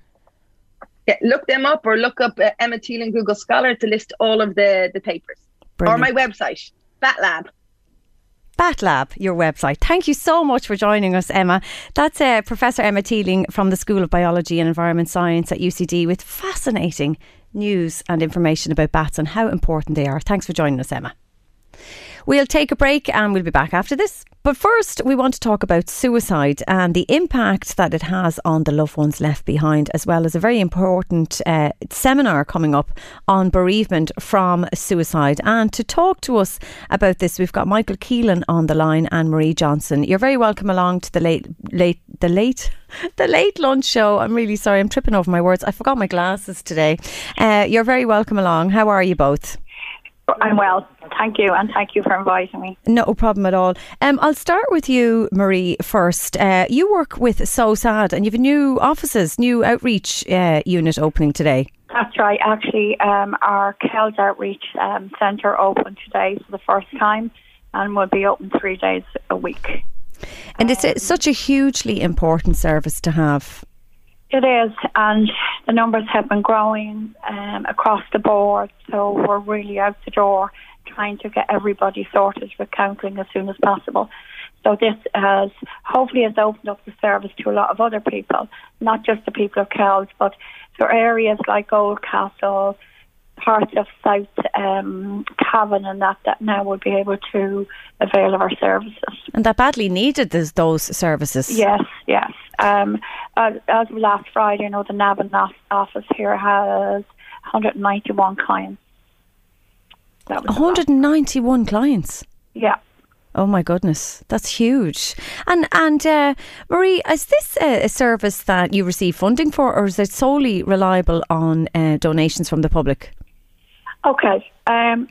Yeah, look them up or look up uh, Emma Teeling and Google Scholar to list all of the, the papers. Or my website, BatLab. BatLab, your website. Thank you so much for joining us, Emma. That's uh, Professor Emma Teeling from the School of Biology and Environment Science at UCD with fascinating news and information about bats and how important they are. Thanks for joining us, Emma. We'll take a break and we'll be back after this. But first, we want to talk about suicide and the impact that it has on the loved ones left behind, as well as a very important uh, seminar coming up on bereavement from suicide. And to talk to us about this, we've got Michael Keelan on the line and Marie Johnson. You're very welcome along to the late, late, the late, <laughs> the late lunch show. I'm really sorry, I'm tripping over my words. I forgot my glasses today. Uh, you're very welcome along. How are you both? I'm well. Thank you, and thank you for inviting me. No problem at all. Um, I'll start with you, Marie, first. Uh, you work with SOSAD, and you've a new offices, new outreach uh, unit opening today. That's right. Actually, um, our Kells Outreach um, Centre opened today for the first time, and will be open three days a week. And it's a, such a hugely important service to have. It is, and the numbers have been growing um, across the board. So we're really out the door trying to get everybody sorted with counselling as soon as possible. So this has hopefully has opened up the service to a lot of other people, not just the people of Kells, but for areas like Oldcastle, parts of South um, Cavan and that that now will be able to avail of our services. And that badly needed those, those services. Yes, yes. Um, as, as of last Friday, you know, the Navan office here has 191 clients. 191 clients? Yeah. Oh my goodness, that's huge. And and uh, Marie, is this a, a, service that you receive funding for, or is it solely reliable on uh, donations from the public? Okay, um,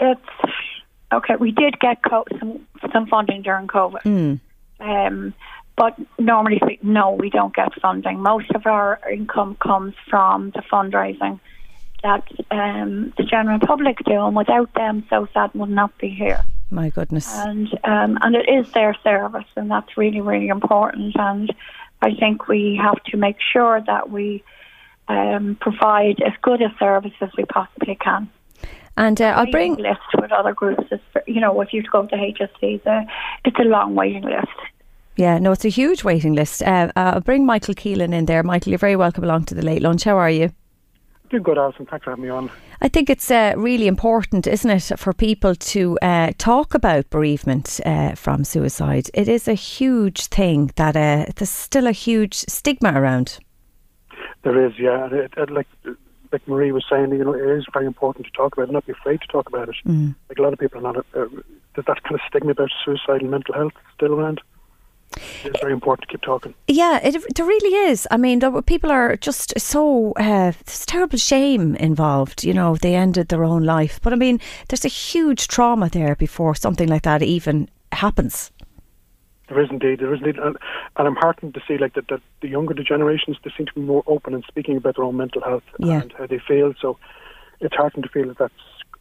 it's okay. We did get co- some some funding during COVID, mm. um, but normally, no, we don't get funding. Most of our income comes from the fundraising that um, the general public do, and without them, SOSAD would not be here. My goodness, and um, and it is their service, and that's really really important. And I think we have to make sure that we um, provide as good a service as we possibly can. And uh, I'll bring list with other groups. Is for, you know, if you go to HSE, it's a long waiting list. Yeah, no, it's a huge waiting list. Uh, uh, I'll bring Michael Keelan in there. Michael, you're very welcome along to the late lunch. How are you? Doing good, Alison. Thanks for having me on. I think it's uh, really important, isn't it, for people to uh, talk about bereavement uh, from suicide. It is a huge thing that uh, there's still a huge stigma around. There is, yeah. It, it, like like Marie was saying, you know, it is very important to talk about it, not be afraid to talk about it. Mm. Like a lot of people are not, uh, there's that kind of stigma about suicide and mental health still around. It's very important to keep talking. Yeah, it, there really is. I mean, people are just so, uh, there's terrible shame involved. You know, they ended their own life. But I mean, there's a huge trauma there before something like that even happens. There is indeed, there is indeed, and, and I'm heartened to see like that, that the younger the generations they seem to be more open and speaking about their own mental health yeah. and how they feel. So it's heartening to feel that that's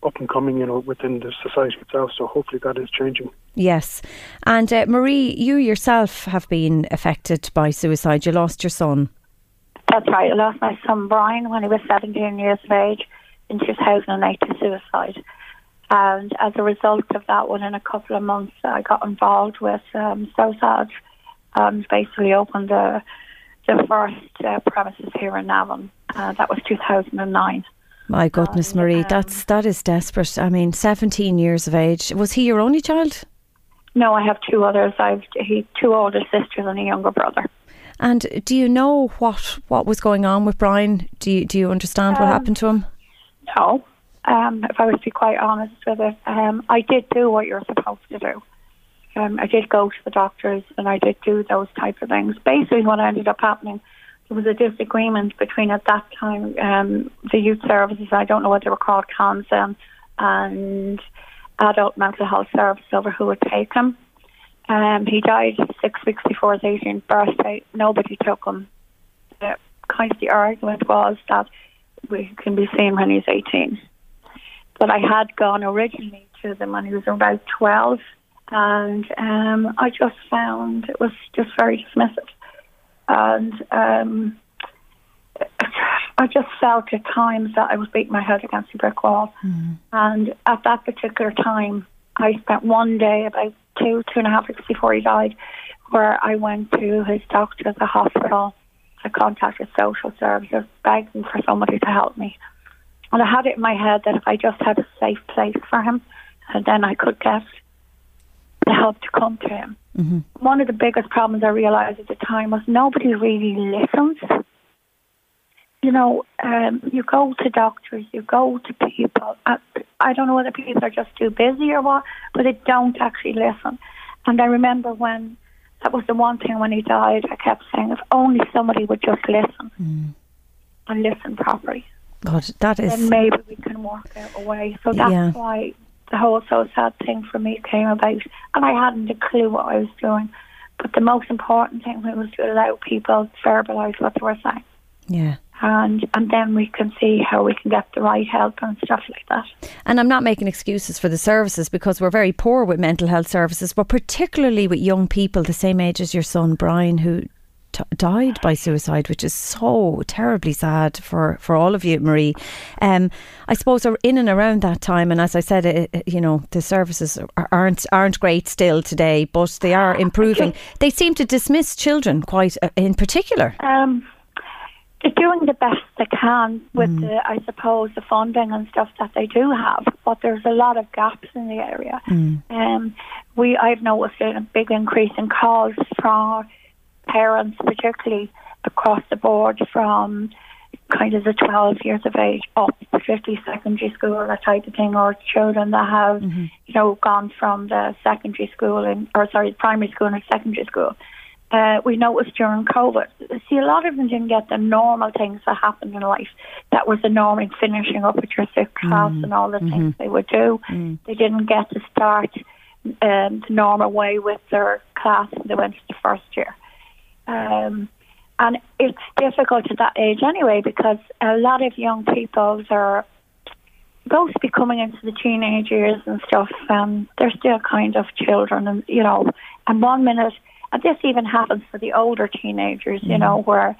up and coming, you know, within the society itself. So hopefully that is changing. Yes, and uh, Marie, you yourself have been affected by suicide. You lost your son. That's right. I lost my son Brian when he was 17 years of age in 2008 to suicide. And as a result of that, within a couple of months, I got involved with um, SOSAD and basically opened the, the first uh, premises here in Navan. Uh, that was 2009. My goodness, um, Marie, um, that's that is desperate. I mean, 17 years of age. Was he your only child? No, I have two others. I've he two older sisters and a younger brother. And do you know what what was going on with Brian? Do you do you understand what um, happened to him? No, um, if I was to be quite honest with it, um, I did do what you're supposed to do. Um, I did go to the doctors and I did do those type of things. Basically, what ended up happening, there was a disagreement between at that time um, the youth services. I don't know what they were called, CONSEN, and adult mental health service over who would take him. Um, he died six weeks before his 18th birthday. Nobody took him. The, kind of the argument was that we can be seen when he's 18 but I had gone originally to them when he was about 12, and um, I just found it was just very dismissive. And um, I just felt at times that I was beating my head against a brick wall. Mm. And at that particular time, I spent one day about two, two and a half weeks before he died, where I went to his doctor at the hospital. I contacted social services, begging for somebody to help me. And I had it in my head that if I just had a safe place for him, and then I could get the help to come to him. Mm-hmm. One of the biggest problems I realized at the time was nobody really listens. You know, um, you go to doctors, you go to people. I, I don't know whether people are just too busy or what, but they don't actually listen. And I remember when that was the one thing when he died, I kept saying, if only somebody would just listen Mm. and listen properly, God, that is. then maybe we can work out a way. So that's Yeah. why the whole SOSAD thing for me came about. And I hadn't a clue what I was doing. But the most important thing was to allow people to verbalise what they were saying. Yeah. And and then we can see how we can get the right help and stuff like that. And I'm not making excuses for the services because we're very poor with mental health services, but particularly with young people the same age as your son Brian, who t- died by suicide, which is so terribly sad for, for all of you, Marie. Um, I suppose in and around that time, and as I said, it, you know the services are- aren't aren't great still today, but they are improving. They seem to dismiss children quite uh, in particular. Um, they're doing the best they can with the, I suppose, the funding and stuff that they do have. But there's a lot of gaps in the area. Um, we, I've noticed a big increase in calls from parents, particularly across the board, from kind of the 12 years of age up to 50 secondary school, that type of thing, or children that have, you know, gone from the secondary school and, or sorry, primary school and secondary school. Uh, we noticed during COVID, see, a lot of them didn't get the normal things that happened in life. That was the norm in finishing up with your sixth class and all the things they would do. They didn't get to start um, the normal way with their class when they went to the first year. Um, and it's difficult at that age anyway because a lot of young people are both be coming into the teenage years and stuff, and they're still kind of children, and you know, and one minute, and this even happens for the older teenagers, you know, where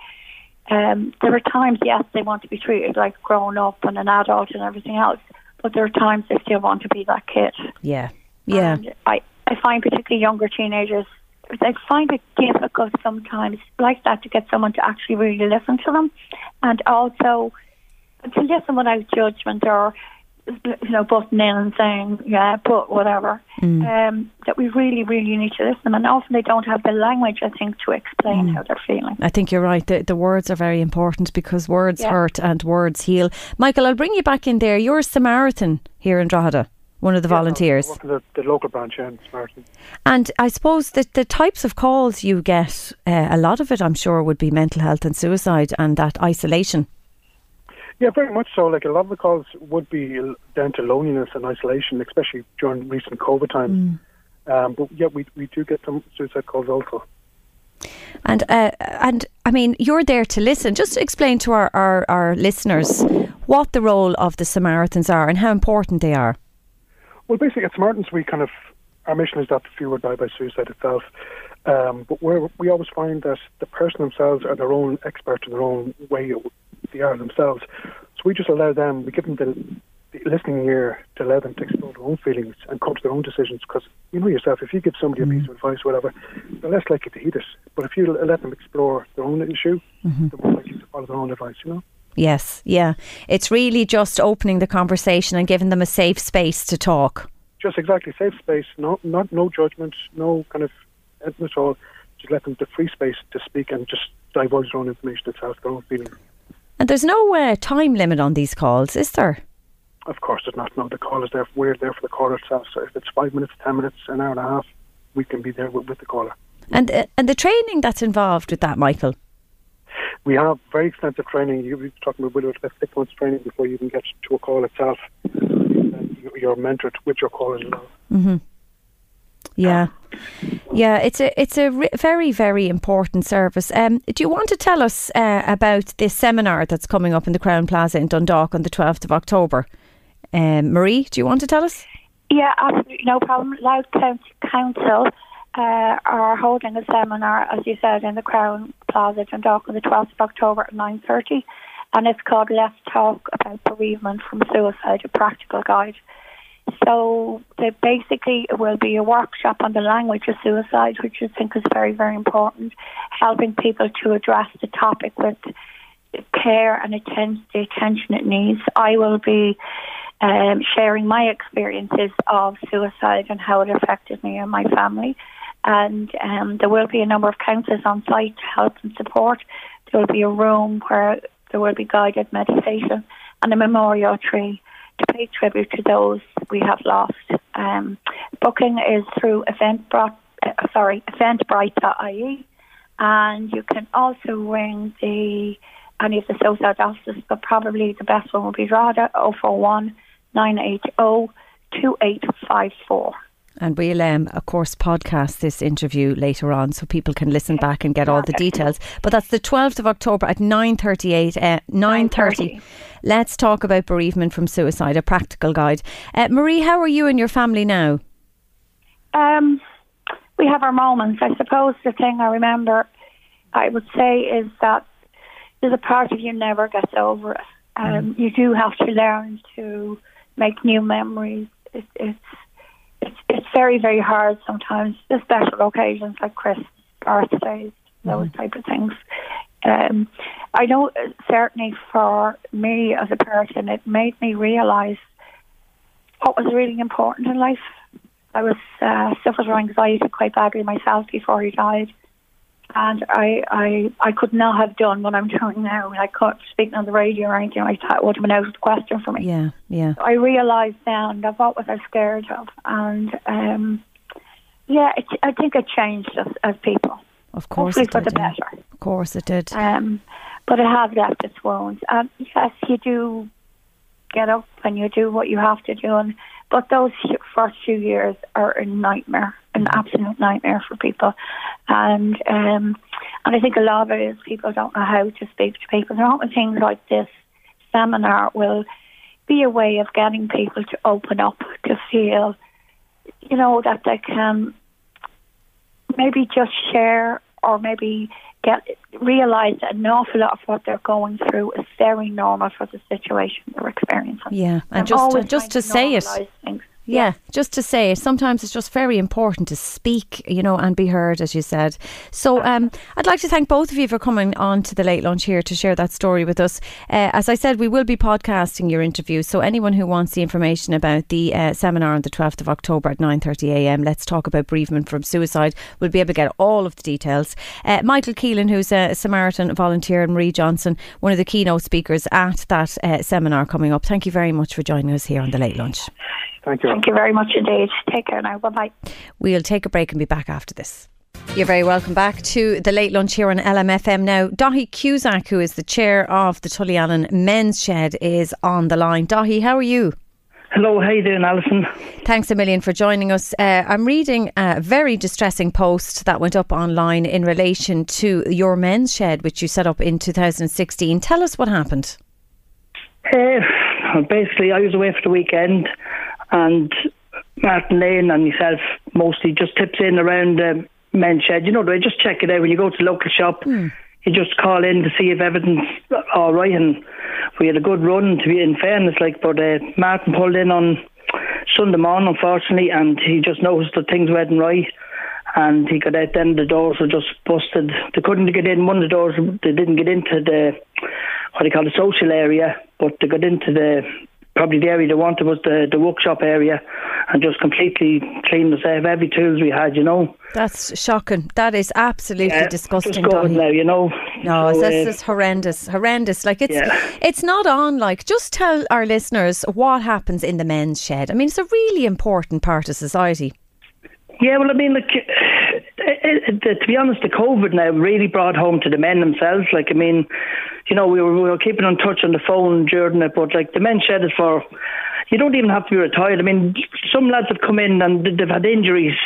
um, there are times, yes, they want to be treated like grown up and an adult and everything else, but there are times they still want to be that kid. Yeah, yeah. And I, I find particularly younger teenagers, they find it difficult sometimes like that to get someone to actually really listen to them and also to listen without judgment or you know, butting in and saying, yeah, but whatever. Um, that we really, really need to listen. And often they don't have the language, I think, to explain how they're feeling. I think you're right. The, the words are very important because words Yeah. hurt and words heal. Michael, I'll bring you back in there. You're a Samaritan here in Drogheda, one of the volunteers. Work in the, the local branch in. And I suppose that the types of calls you get, uh, a lot of it, I'm sure, would be mental health and suicide and that isolation. Yeah, very much so. Like a lot of the calls would be down to loneliness and isolation, especially during recent COVID times. Um, but yeah, we we do get some suicide calls also. And uh, and I mean, you're there to listen. Just to explain to our, our, our listeners what the role of the Samaritans are and how important they are. Well, basically, at Samaritans, we kind of our mission is that fewer die by suicide itself. Um, but we we always find that the person themselves are their own expert in their own way. They are themselves. So we just allow them. We give them the, the listening ear to allow them to explore their own feelings and come to their own decisions. Because you know yourself, if you give somebody a piece of advice, or whatever, they're less likely to heed it. But if you let them explore their own issue, they're more likely to follow their own advice. You know. Yes, yeah. It's really just opening the conversation and giving them a safe space to talk. just exactly safe space, no, not no judgment, no kind of anything at all. Just let them the free space to speak and just divulge their own information itself, their own feelings. And there's no uh, time limit on these calls, is there? Of course, there's not. No, the call is there. We're there for the caller itself. So if it's five minutes, ten minutes, an hour and a half, we can be there with, with the caller. And uh, and the training that's involved with that, Michael. We have very extensive training. You were talking about Willow, about six months training before you even get to a call itself. And you- you're mentored with your call as well. Mm-hmm. Yeah, yeah. It's a it's a re- very very important service. Um, do you want to tell us uh, about this seminar that's coming up in the Crowne Plaza in Dundalk on the twelfth of October? Um, Marie, do you want to tell us? Yeah, absolutely no problem. Louth County Council uh, are holding a seminar, as you said, in the Crowne Plaza, Dundalk, on the 12th of October at 9.30. And it's called Let's Talk About Bereavement from Suicide, a practical guide. So basically it will be a workshop on the language of suicide, which I think is very, very important, helping people to address the topic with care and atten- the attention it needs. I will be um, sharing my experiences of suicide and how it affected me and my family. And um, there will be a number of counsellors on site to help and support. There will be a room where there will be guided meditation and a memorial tree to pay tribute to those we have lost. Um, booking is through Eventbrite, uh, sorry, eventbrite.ie, and you can also ring the any of the suicide offices, but probably the best one will be RADA 041 980 2854. And we'll, um, of course, podcast this interview later on so people can listen back and get all the details. But that's the 12th of October at 9.38, uh, 9.30. Let's talk about bereavement from suicide, a practical guide. Uh, Marie, how are you and your family now? Um, we have our moments. I suppose the thing I remember, I would say, is that there's a part of you never gets over it. Um, You do have to learn to make new memories. It, it's it's it's very very hard sometimes. The special occasions like Christmas, birthdays, those type of things. Um, I know certainly for me as a person, it made me realise what was really important in life. I was uh, suffered from anxiety quite badly myself before he died, and I I I could not have done what I'm <laughs> doing now. Like cut- speaking on the radio or anything like that would have been out of the question for me. Yeah, yeah. I realised then that what was I scared of, and um, yeah, it, I think it changed us as people. Of course Hopefully it for did, the yeah. better. Of course it did. Um, but it has left its wounds. And yes, you do get up and you do what you have to do. And but those first few years are a nightmare, an absolute nightmare for people. And um, and I think a lot of it is people don't know how to speak to people. There aren't things like this seminar will be a way of getting people to open up to feel, you know, that they can maybe just share or maybe get realize that an awful lot of what they're going through is very normal for the situation they're experiencing. Yeah, and I'm just to, just to say it. things. Yeah, just to say. Sometimes it's just very important to speak, you know, and be heard, as you said. So, um, I'd like to thank both of you for coming on to the late lunch here to share that story with us. Uh, as I said, we will be podcasting your interview. So, anyone who wants the information about the uh, seminar on the 12th of October at 9:30 a.m. Let's talk about bereavement from suicide. We'll be able to get all of the details. Uh, Michael Keelan, who's a Samaritan volunteer, and Marie Johnson, one of the keynote speakers at that uh, seminar coming up. Thank you very much for joining us here on the late lunch. Thank you. Thank you very much indeed. Take care now. Bye bye. We'll take a break and be back after this. You're very welcome back to the late lunch here on LMFM. Now, Dahi Cusack, who is the chair of the Tullyallen Men's Shed, is on the line. Dahi, how are you? Hello, how you doing, Alison? Thanks a million for joining us. Uh, I'm reading a very distressing post that went up online in relation to your men's shed, which you set up in 2016. Tell us what happened. Uh, basically, I was away for the weekend, and Martin Lane and myself mostly just tips in around the men's shed. You know, they just check it out when you go to the local shop. You just call in to see if everything's all right, and we had a good run. To be in fairness, like, but uh, Martin pulled in on Sunday morning, unfortunately, and he just noticed that things weren't right. And he got out then the doors were just busted. They couldn't get in one of the doors. They didn't get into the what do you call the social area, but they got into the probably the area they wanted was the the workshop area, and just completely cleaned us out of every tools we had. You know, That's shocking. That is absolutely Yeah, disgusting. just going Dahi. now. You know, No, So, this uh, is horrendous, horrendous. Like it's, Yeah. it's not on. Like, just tell our listeners what happens in the men's shed. I mean, it's a really important part of society. Yeah, well, I mean, like, to be honest, the COVID now really brought home to the men themselves. Like, I mean, you know, we were, we were keeping in touch on the phone during it, but like the men shed is for. You don't even have to be retired. I mean, some lads have come in and they've had injuries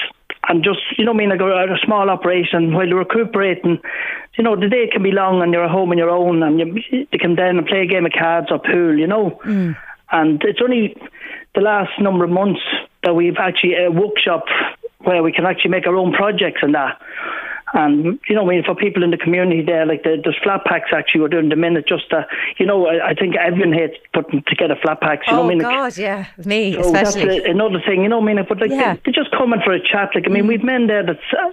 and just, you know, I mean, like a, a small operation while they're recuperating. You know, the day can be long and you're at home on your own and you, you come down and play a game of cards or pool, you know. Mm. And it's only the last number of months that we've actually a workshop where we can actually make our own projects and that. And you know, I mean, for people in the community there, like the, there's flat packs actually we're doing the minute. Just uh, you know, I, I think everyone hates putting together flat packs. You oh know, what I mean, God, yeah, me so that's a, another thing. You know, what I mean, but like Yeah. they, they're just coming for a chat. Like I mean, we've men there that's uh,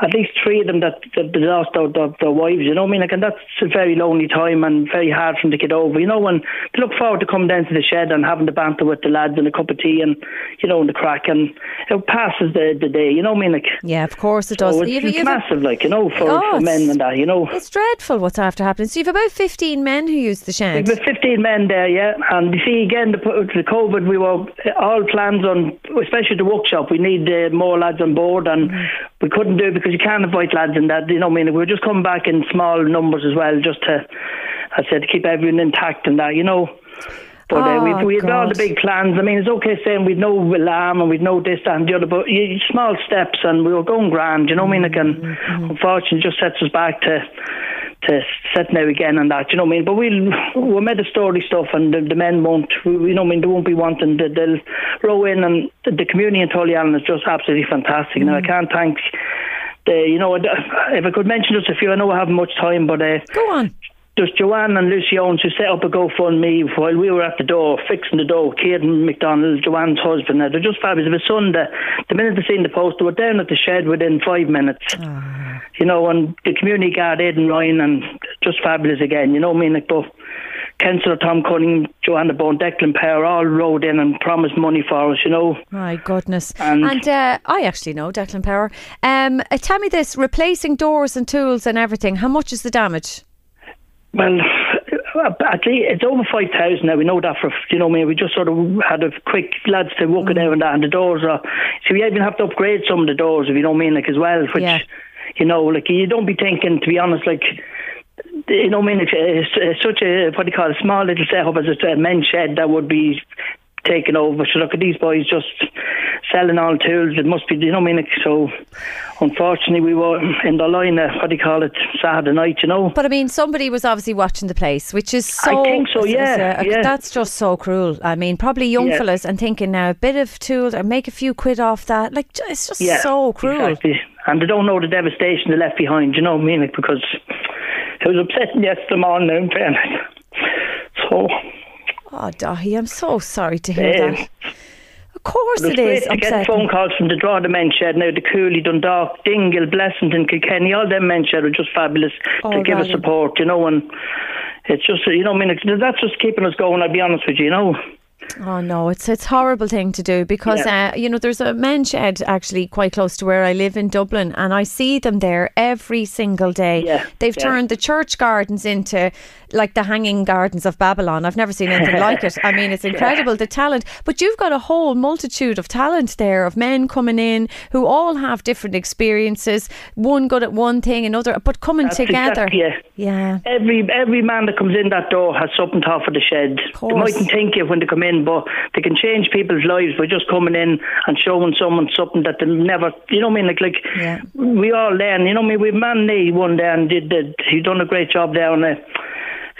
at least three of them that that that lost their, their, their wives. You know, what I mean, like and that's a very lonely time and very hard for them to get over. You know, and they look forward to coming down to the shed and having the banter with the lads and a cup of tea and you know, and the crack and it passes the the day. You know, what I mean, like. yeah, of course it does. So it's, it's massive, like you know, for, Oh, for men and that, you know. It's dreadful what's after happening. So you've about 15 men who use the shed. We've got 15 men there, yeah. And you see, again, the, the COVID, we were all plans on, especially the workshop, we need uh, more lads on board, and we couldn't do it because you can't invite lads in that. You know, what I mean, we were just coming back in small numbers as well, just to, I said, to keep everyone intact and that, you know. But uh, Oh, we we had all the big plans. I mean, it's okay saying we'd no alarm and we'd no this and the other, but you, small steps and we were going grand. You know what I mean? And Mm-hmm. unfortunately, it just sets us back to to set now again and that. You know what I mean? But we'll we'll make the story stuff, and the, the men won't. You know what I mean? They won't be wanting. They, they'll row in, and the, the community in Tullyallen is just absolutely fantastic. Now I can't thank. The, you know, if I could mention just a few, I know I haven't much time, but uh, Go on. There's Joanne and Lucy Owens who set up a GoFundMe while we were at the door, fixing the door. Caden McDonald, Joanne's husband, they're just fabulous. His son, the, the minute they seen the post, they were down at the shed within five minutes. You know, and the community guard, Aidan Ryan, and just fabulous again. You know what I mean? Like, but Councillor Tom Cunningham, Joanna Bone, Declan Power all rode in and promised money for us, you know. My goodness. And- And, uh, I actually know Declan Power. Um, uh, tell me this replacing doors and tools and everything, how much is the damage? Well, uh, at least it's over five thousand now. We know that for you know. what I mean, we just sort of had a quick lads to walk mm. it out and that, and the doors are. So we even have to upgrade some of the doors, if you know what I mean, like as well. Which Yeah. you know, like you don't be thinking, to be honest, like. You know, I mean, it's, it's, it's such a what do you call it, a small little setup as a men's shed that would be taken over. So look at these boys just selling all tools. It must be, you know, I mean, so unfortunately we were in the line. Uh, what do you call it, Saturday night, you know. But I mean, somebody was obviously watching the place, which is so. I think so, yeah, uh, yeah. That's just so cruel. I mean, probably young Yeah. fellas and thinking now a bit of tools or make a few quid off that. Like, it's just so cruel. Exactly. And they don't know the devastation they left behind, you know what I mean? Like, because it was upsetting yesterday morning, in fairness. So, Oh, Dahi, I'm so sorry to hear that. Of course it it is to get phone calls from the Drogheda Men Shed now, the Cooley, Dundalk, Dingle, Blessington, Kilkenny, all them men shed are just fabulous to give us support, you know, and it's just, you know, I mean, it's- that's just keeping us going, I'll be honest with you, you know. Oh no, it's it's horrible thing to do because Yeah. uh, you know there's a men's shed actually quite close to where I live in Dublin, and I see them there every single day. Yeah, They've yeah. turned the church gardens into like the hanging gardens of Babylon. I've never seen anything like it. I mean, it's <laughs> incredible the talent, but you've got a whole multitude of talent there of men coming in who all have different experiences. One good at one thing, another, but coming That's together. exactly it. Yeah. Every every man that comes in that door has something to offer the shed. They mightn't think it when they come in, but they can change people's lives by just coming in and showing someone something that they never, you know what I mean? Like, like Yeah. we all learn, you know what I mean? We man Lee one day and did, did he done a great job there on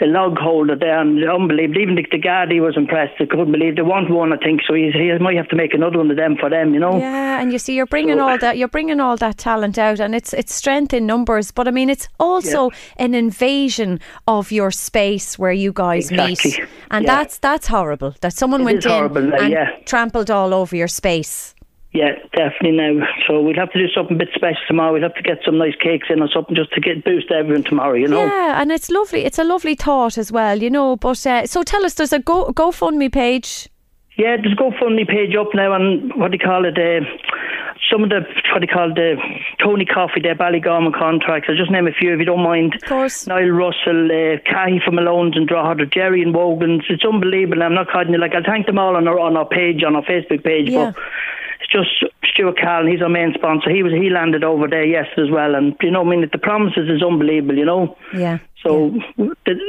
a log holder there and unbelievable. Even the, the guard, he was impressed. They couldn't believe they want one, I think, so he, he might have to make another one of them for them, you know? Yeah, and you see, you're bringing So- all that, you're bringing all that talent out, and it's it's strength in numbers. But I mean, it's also an invasion of your space where you guys Exactly. meet, and Yeah. that's that's horrible. That someone It went in horrible, and yeah. trampled all over your space. Yeah, definitely now. So we'll have to do something a bit special tomorrow. We'll have to get some nice cakes in or something just to get boost everyone tomorrow, you know? Yeah, and it's lovely. It's a lovely thought as well, you know. But uh, so tell us, there's a Go GoFundMe page. Yeah, there's a GoFundMe page up now, and what do you call it? Uh, some of the what do you call it, the Tony Coffey, their Ballygorman contracts. I'll just name a few if you don't mind. Of course. Niall Russell, uh, Cahy from Malone's and Drogheda, Jerry and Wogan's. It's unbelievable. I'm not kidding you. Like I'll thank them all on our on our page, on our Facebook page. Yeah. But just Stuart Callan. He's our main sponsor. He was he landed over there yesterday as well, and you know, I mean, the promises is unbelievable. You know. Yeah. So,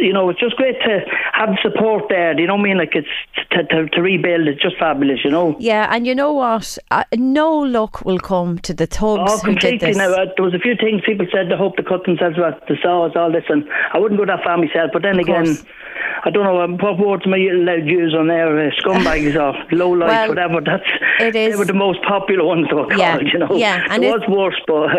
you know, it's just great to have support there. Do you know what I mean? Like, it's to, to, to rebuild, it's just fabulous, you know? Yeah, and you know what? Uh, no luck will come to the thugs Oh, who did completely. this. Now, uh, there was a few things people said they hope to cut themselves with the saws, all this, and I wouldn't go that far myself. But then Of again, course. I don't know um, what words am I allowed to use on there, uh, scumbags or <laughs> low life, Well, whatever. That's it is- They were the most popular ones they were called, Yeah, you know. yeah, and there it- was worse, but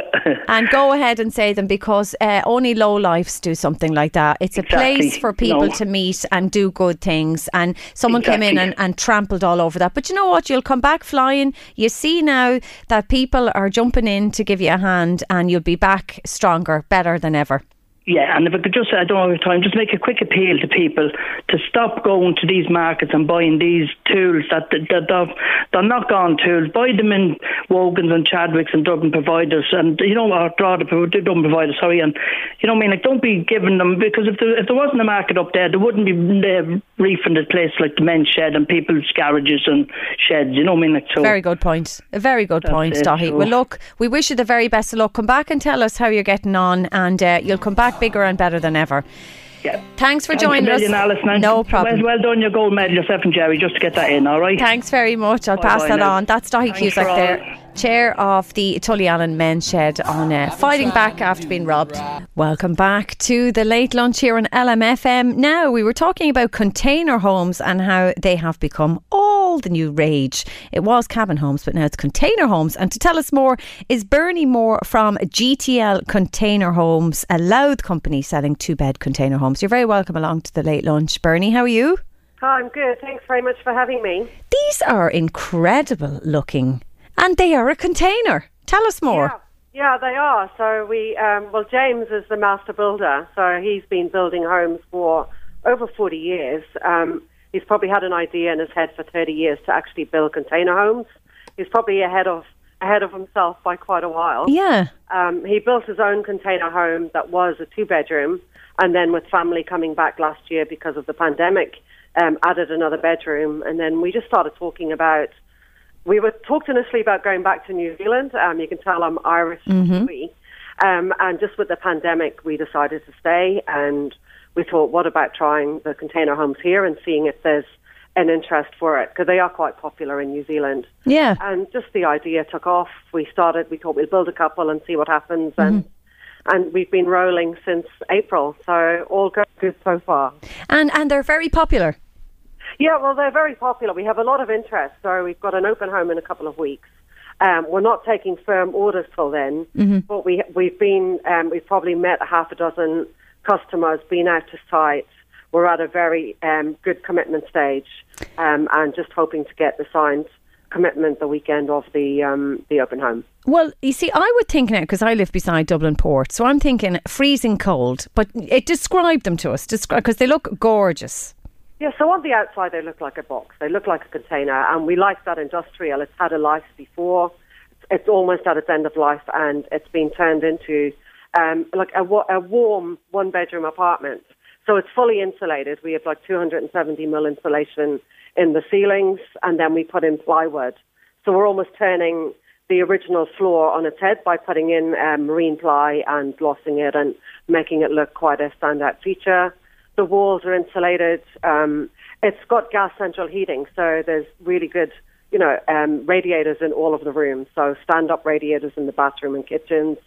And go ahead and say them because uh, only low lifes do something like that. It's a place for people No. to meet and do good things. And someone came in and, and trampled all over that. But you know what? You'll come back flying. You see now that people are jumping in to give you a hand, and you'll be back stronger, better than ever. Yeah, and if I could just, I don't have time, just make a quick appeal to people to stop going to these markets and buying these tools that, that, that they're, they're not gone tools. Buy them in Wogans and Chadwicks and Dublin providers, and you know, or the Dublin providers. Sorry, and you know, what I mean, like don't be giving them because if there, if there wasn't a market up there, there wouldn't be uh, refunded place like the men's shed and people's garages and sheds. You know, what I mean, like so. Very good point. A very good point, Dahi. so- Well, look, we wish you the very best of luck. Come back and tell us how you're getting on, and uh, you'll come back bigger and better than ever. Yeah. Thanks for Thanks joining a us. Alice. No problem. Well, well done, your gold medal yourself and Jerry, just to get that in. All right. Thanks very much. I'll Bye pass bye that now. on. That's Dahi Thanks Cusack there, chair of the Tullyallen Men's Shed on uh, fighting back after being robbed. Welcome back to the late lunch here on LMFM. Now, we were talking about container homes and how they have become all the new rage. It was cabin homes, but now it's container homes. And to tell us more is Bernie Moore from GTL Container Homes, a Louth company selling two bed container homes. You're very welcome along to the late lunch. Bernie, how are you? Hi, I'm good. Thanks very much for having me. These are incredible looking, and they are a container. Tell us more. Yeah, yeah they are. So we, um, well, James is the master builder. So he's been building homes for over 40 years. Um, he's probably had an idea in his head for 30 years to actually build container homes. He's probably ahead of ahead of himself by quite a while. Yeah. Um, he built his own container home that was a two bedroom, and then with family coming back last year because of the pandemic, um, added another bedroom, and then we just started talking about. We were talked initially about going back to New Zealand. Um, you can tell I'm Irish, Mhm. Um, and just with the pandemic, we decided to stay, and we thought, what about trying the container homes here and seeing if there's an interest for it because they are quite popular in New Zealand. Yeah. And just the idea took off. We started. We thought we'd build a couple and see what happens, and and we've been rolling since April. So all good so far. And and they're very popular. Yeah, well, they're very popular. We have a lot of interest. So we've got an open home in a couple of weeks. Um, we're not taking firm orders till then, Mhm. but we we've been um, we've probably met a half a dozen customers, been out to sites. We're at a very um, good commitment stage, um, and just hoping to get the signed commitment the weekend of the um, the open home. Well, you see, I would think now because I live beside Dublin Port, so I'm thinking freezing cold. But it describe them to us, describe because they look gorgeous. Yeah, so on the outside they look like a box. They look like a container, and we like that industrial. It's had a life before. It's almost at its end of life, and it's been turned into um, like a, a warm one-bedroom apartment. So it's fully insulated. We have like 270 mil insulation in the ceilings, and then we put in plywood. So we're almost turning the original floor on its head by putting in um, marine ply and glossing it and making it look quite a standout feature. The walls are insulated. Um, it's got gas central heating, so there's really good, you know, um, radiators in all of the rooms. So stand-up radiators in the bathroom and kitchens,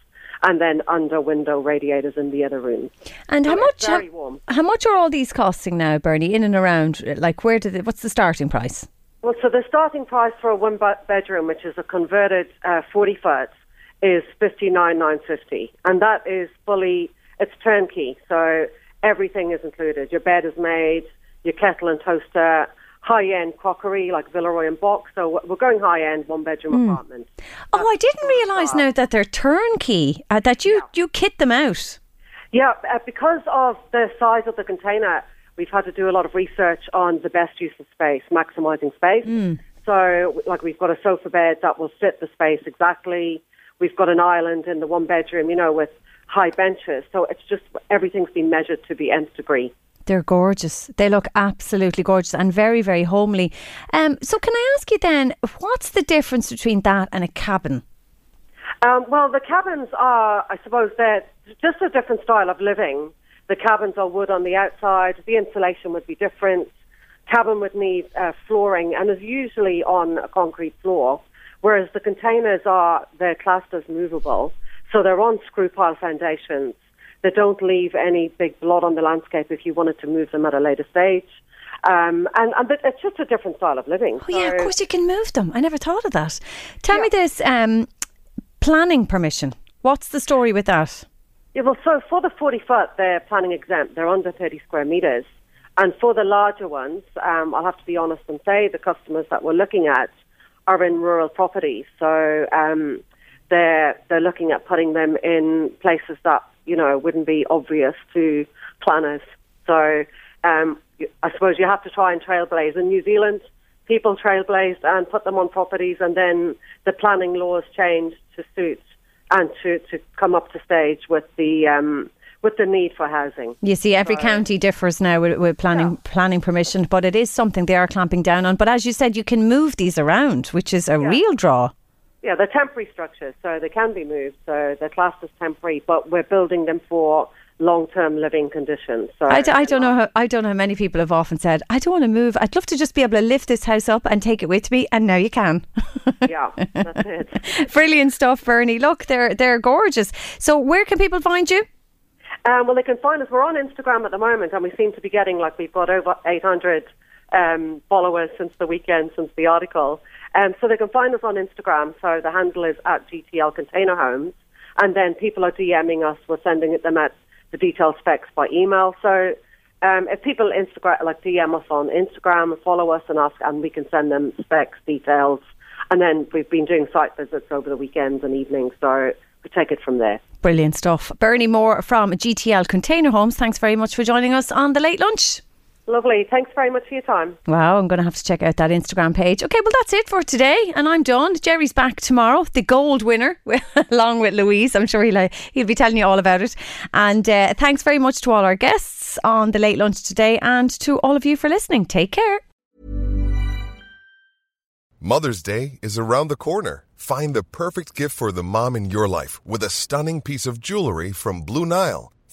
and then under window radiators in the other rooms. And how much? very warm. How much are all these costing now, Bernie? In and around, like where did? What's the starting price? Well, so the starting price for a one bedroom, which is a converted uh, 40 foot, is fifty nine nine fifty, and that is fully it's turnkey. So everything is included. Your bed is made, your kettle and toaster, high end crockery like Villeroy and Boch. So we're going high end one bedroom Hmm. apartment. Oh, I didn't realise now that they're turnkey. Uh, that you you kit them out. Yeah, uh, because of the size of the container, we've had to do a lot of research on the best use of space, maximizing space. So, like, we've got a sofa bed that will fit the space exactly. We've got an island in the one bedroom, you know, with high benches. So it's just everything's been measured to the nth degree. They're gorgeous. They look absolutely gorgeous and very, very homely. Um, so, can I ask you then, what's the difference between that and a cabin? Um, well, the cabins are, I suppose, they're just a different style of living. The cabins are wood on the outside. The insulation would be different. Cabin would need uh, flooring and is usually on a concrete floor, whereas the containers are they're classed as movable, so they're on screw pile foundations. They don't leave any big blot on the landscape if you wanted to move them at a later stage. Um, and, and it's just a different style of living. Oh, yeah, of course you can move them. I never thought of that. Tell me this um, planning permission. What's the story with that? Yeah, well, so for the 40 foot, they're planning exempt. They're under 30 square metres. And for the larger ones, um, I'll have to be honest and say the customers that we're looking at are in rural properties. So um, they're, they're looking at putting them in places that, you know, wouldn't be obvious to planners. So um, I suppose you have to try and trailblaze. In New Zealand, people trailblazed and put them on properties, and then the planning laws changed to suit and to, to come up to stage with the um, with the need for housing. You see, every so, county differs now with, with planning yeah. planning permission, but it is something they are clamping down on. But as you said, you can move these around, which is a yeah. real draw. Yeah, they're temporary structures, so they can be moved. So they're classed as temporary, but we're building them for long-term living conditions. So I d- I don't know. How, I don't know how many people have often said, "I don't want to move. I'd love to just be able to lift this house up and take it with me." And now you can. <laughs> yeah, that's it. Brilliant stuff, Bernie. Look, they're they're gorgeous. So where can people find you? Um, well, they can find us. We're on Instagram at the moment, and we seem to be getting like we've got over 800 um, followers since the weekend, since the article. Um, so they can find us on Instagram. So the handle is at GTL Container Homes, and then people are DMing us. We're sending them at the detailed specs by email. So um, if people Instagram like DM us on Instagram, follow us and ask, and we can send them specs, details, and then we've been doing site visits over the weekends and evenings. So we take it from there. Brilliant stuff. Bernie Moore from GTL Container Homes. Thanks very much for joining us on the late lunch. Lovely. Thanks very much for your time. Wow, I'm going to have to check out that Instagram page. Okay, well, that's it for today. And I'm done. Jerry's back tomorrow, the gold winner, <laughs> along with Louise. I'm sure he'll, uh, he'll be telling you all about it. And uh, thanks very much to all our guests on the late lunch today and to all of you for listening. Take care. Mother's Day is around the corner. Find the perfect gift for the mom in your life with a stunning piece of jewelry from Blue Nile.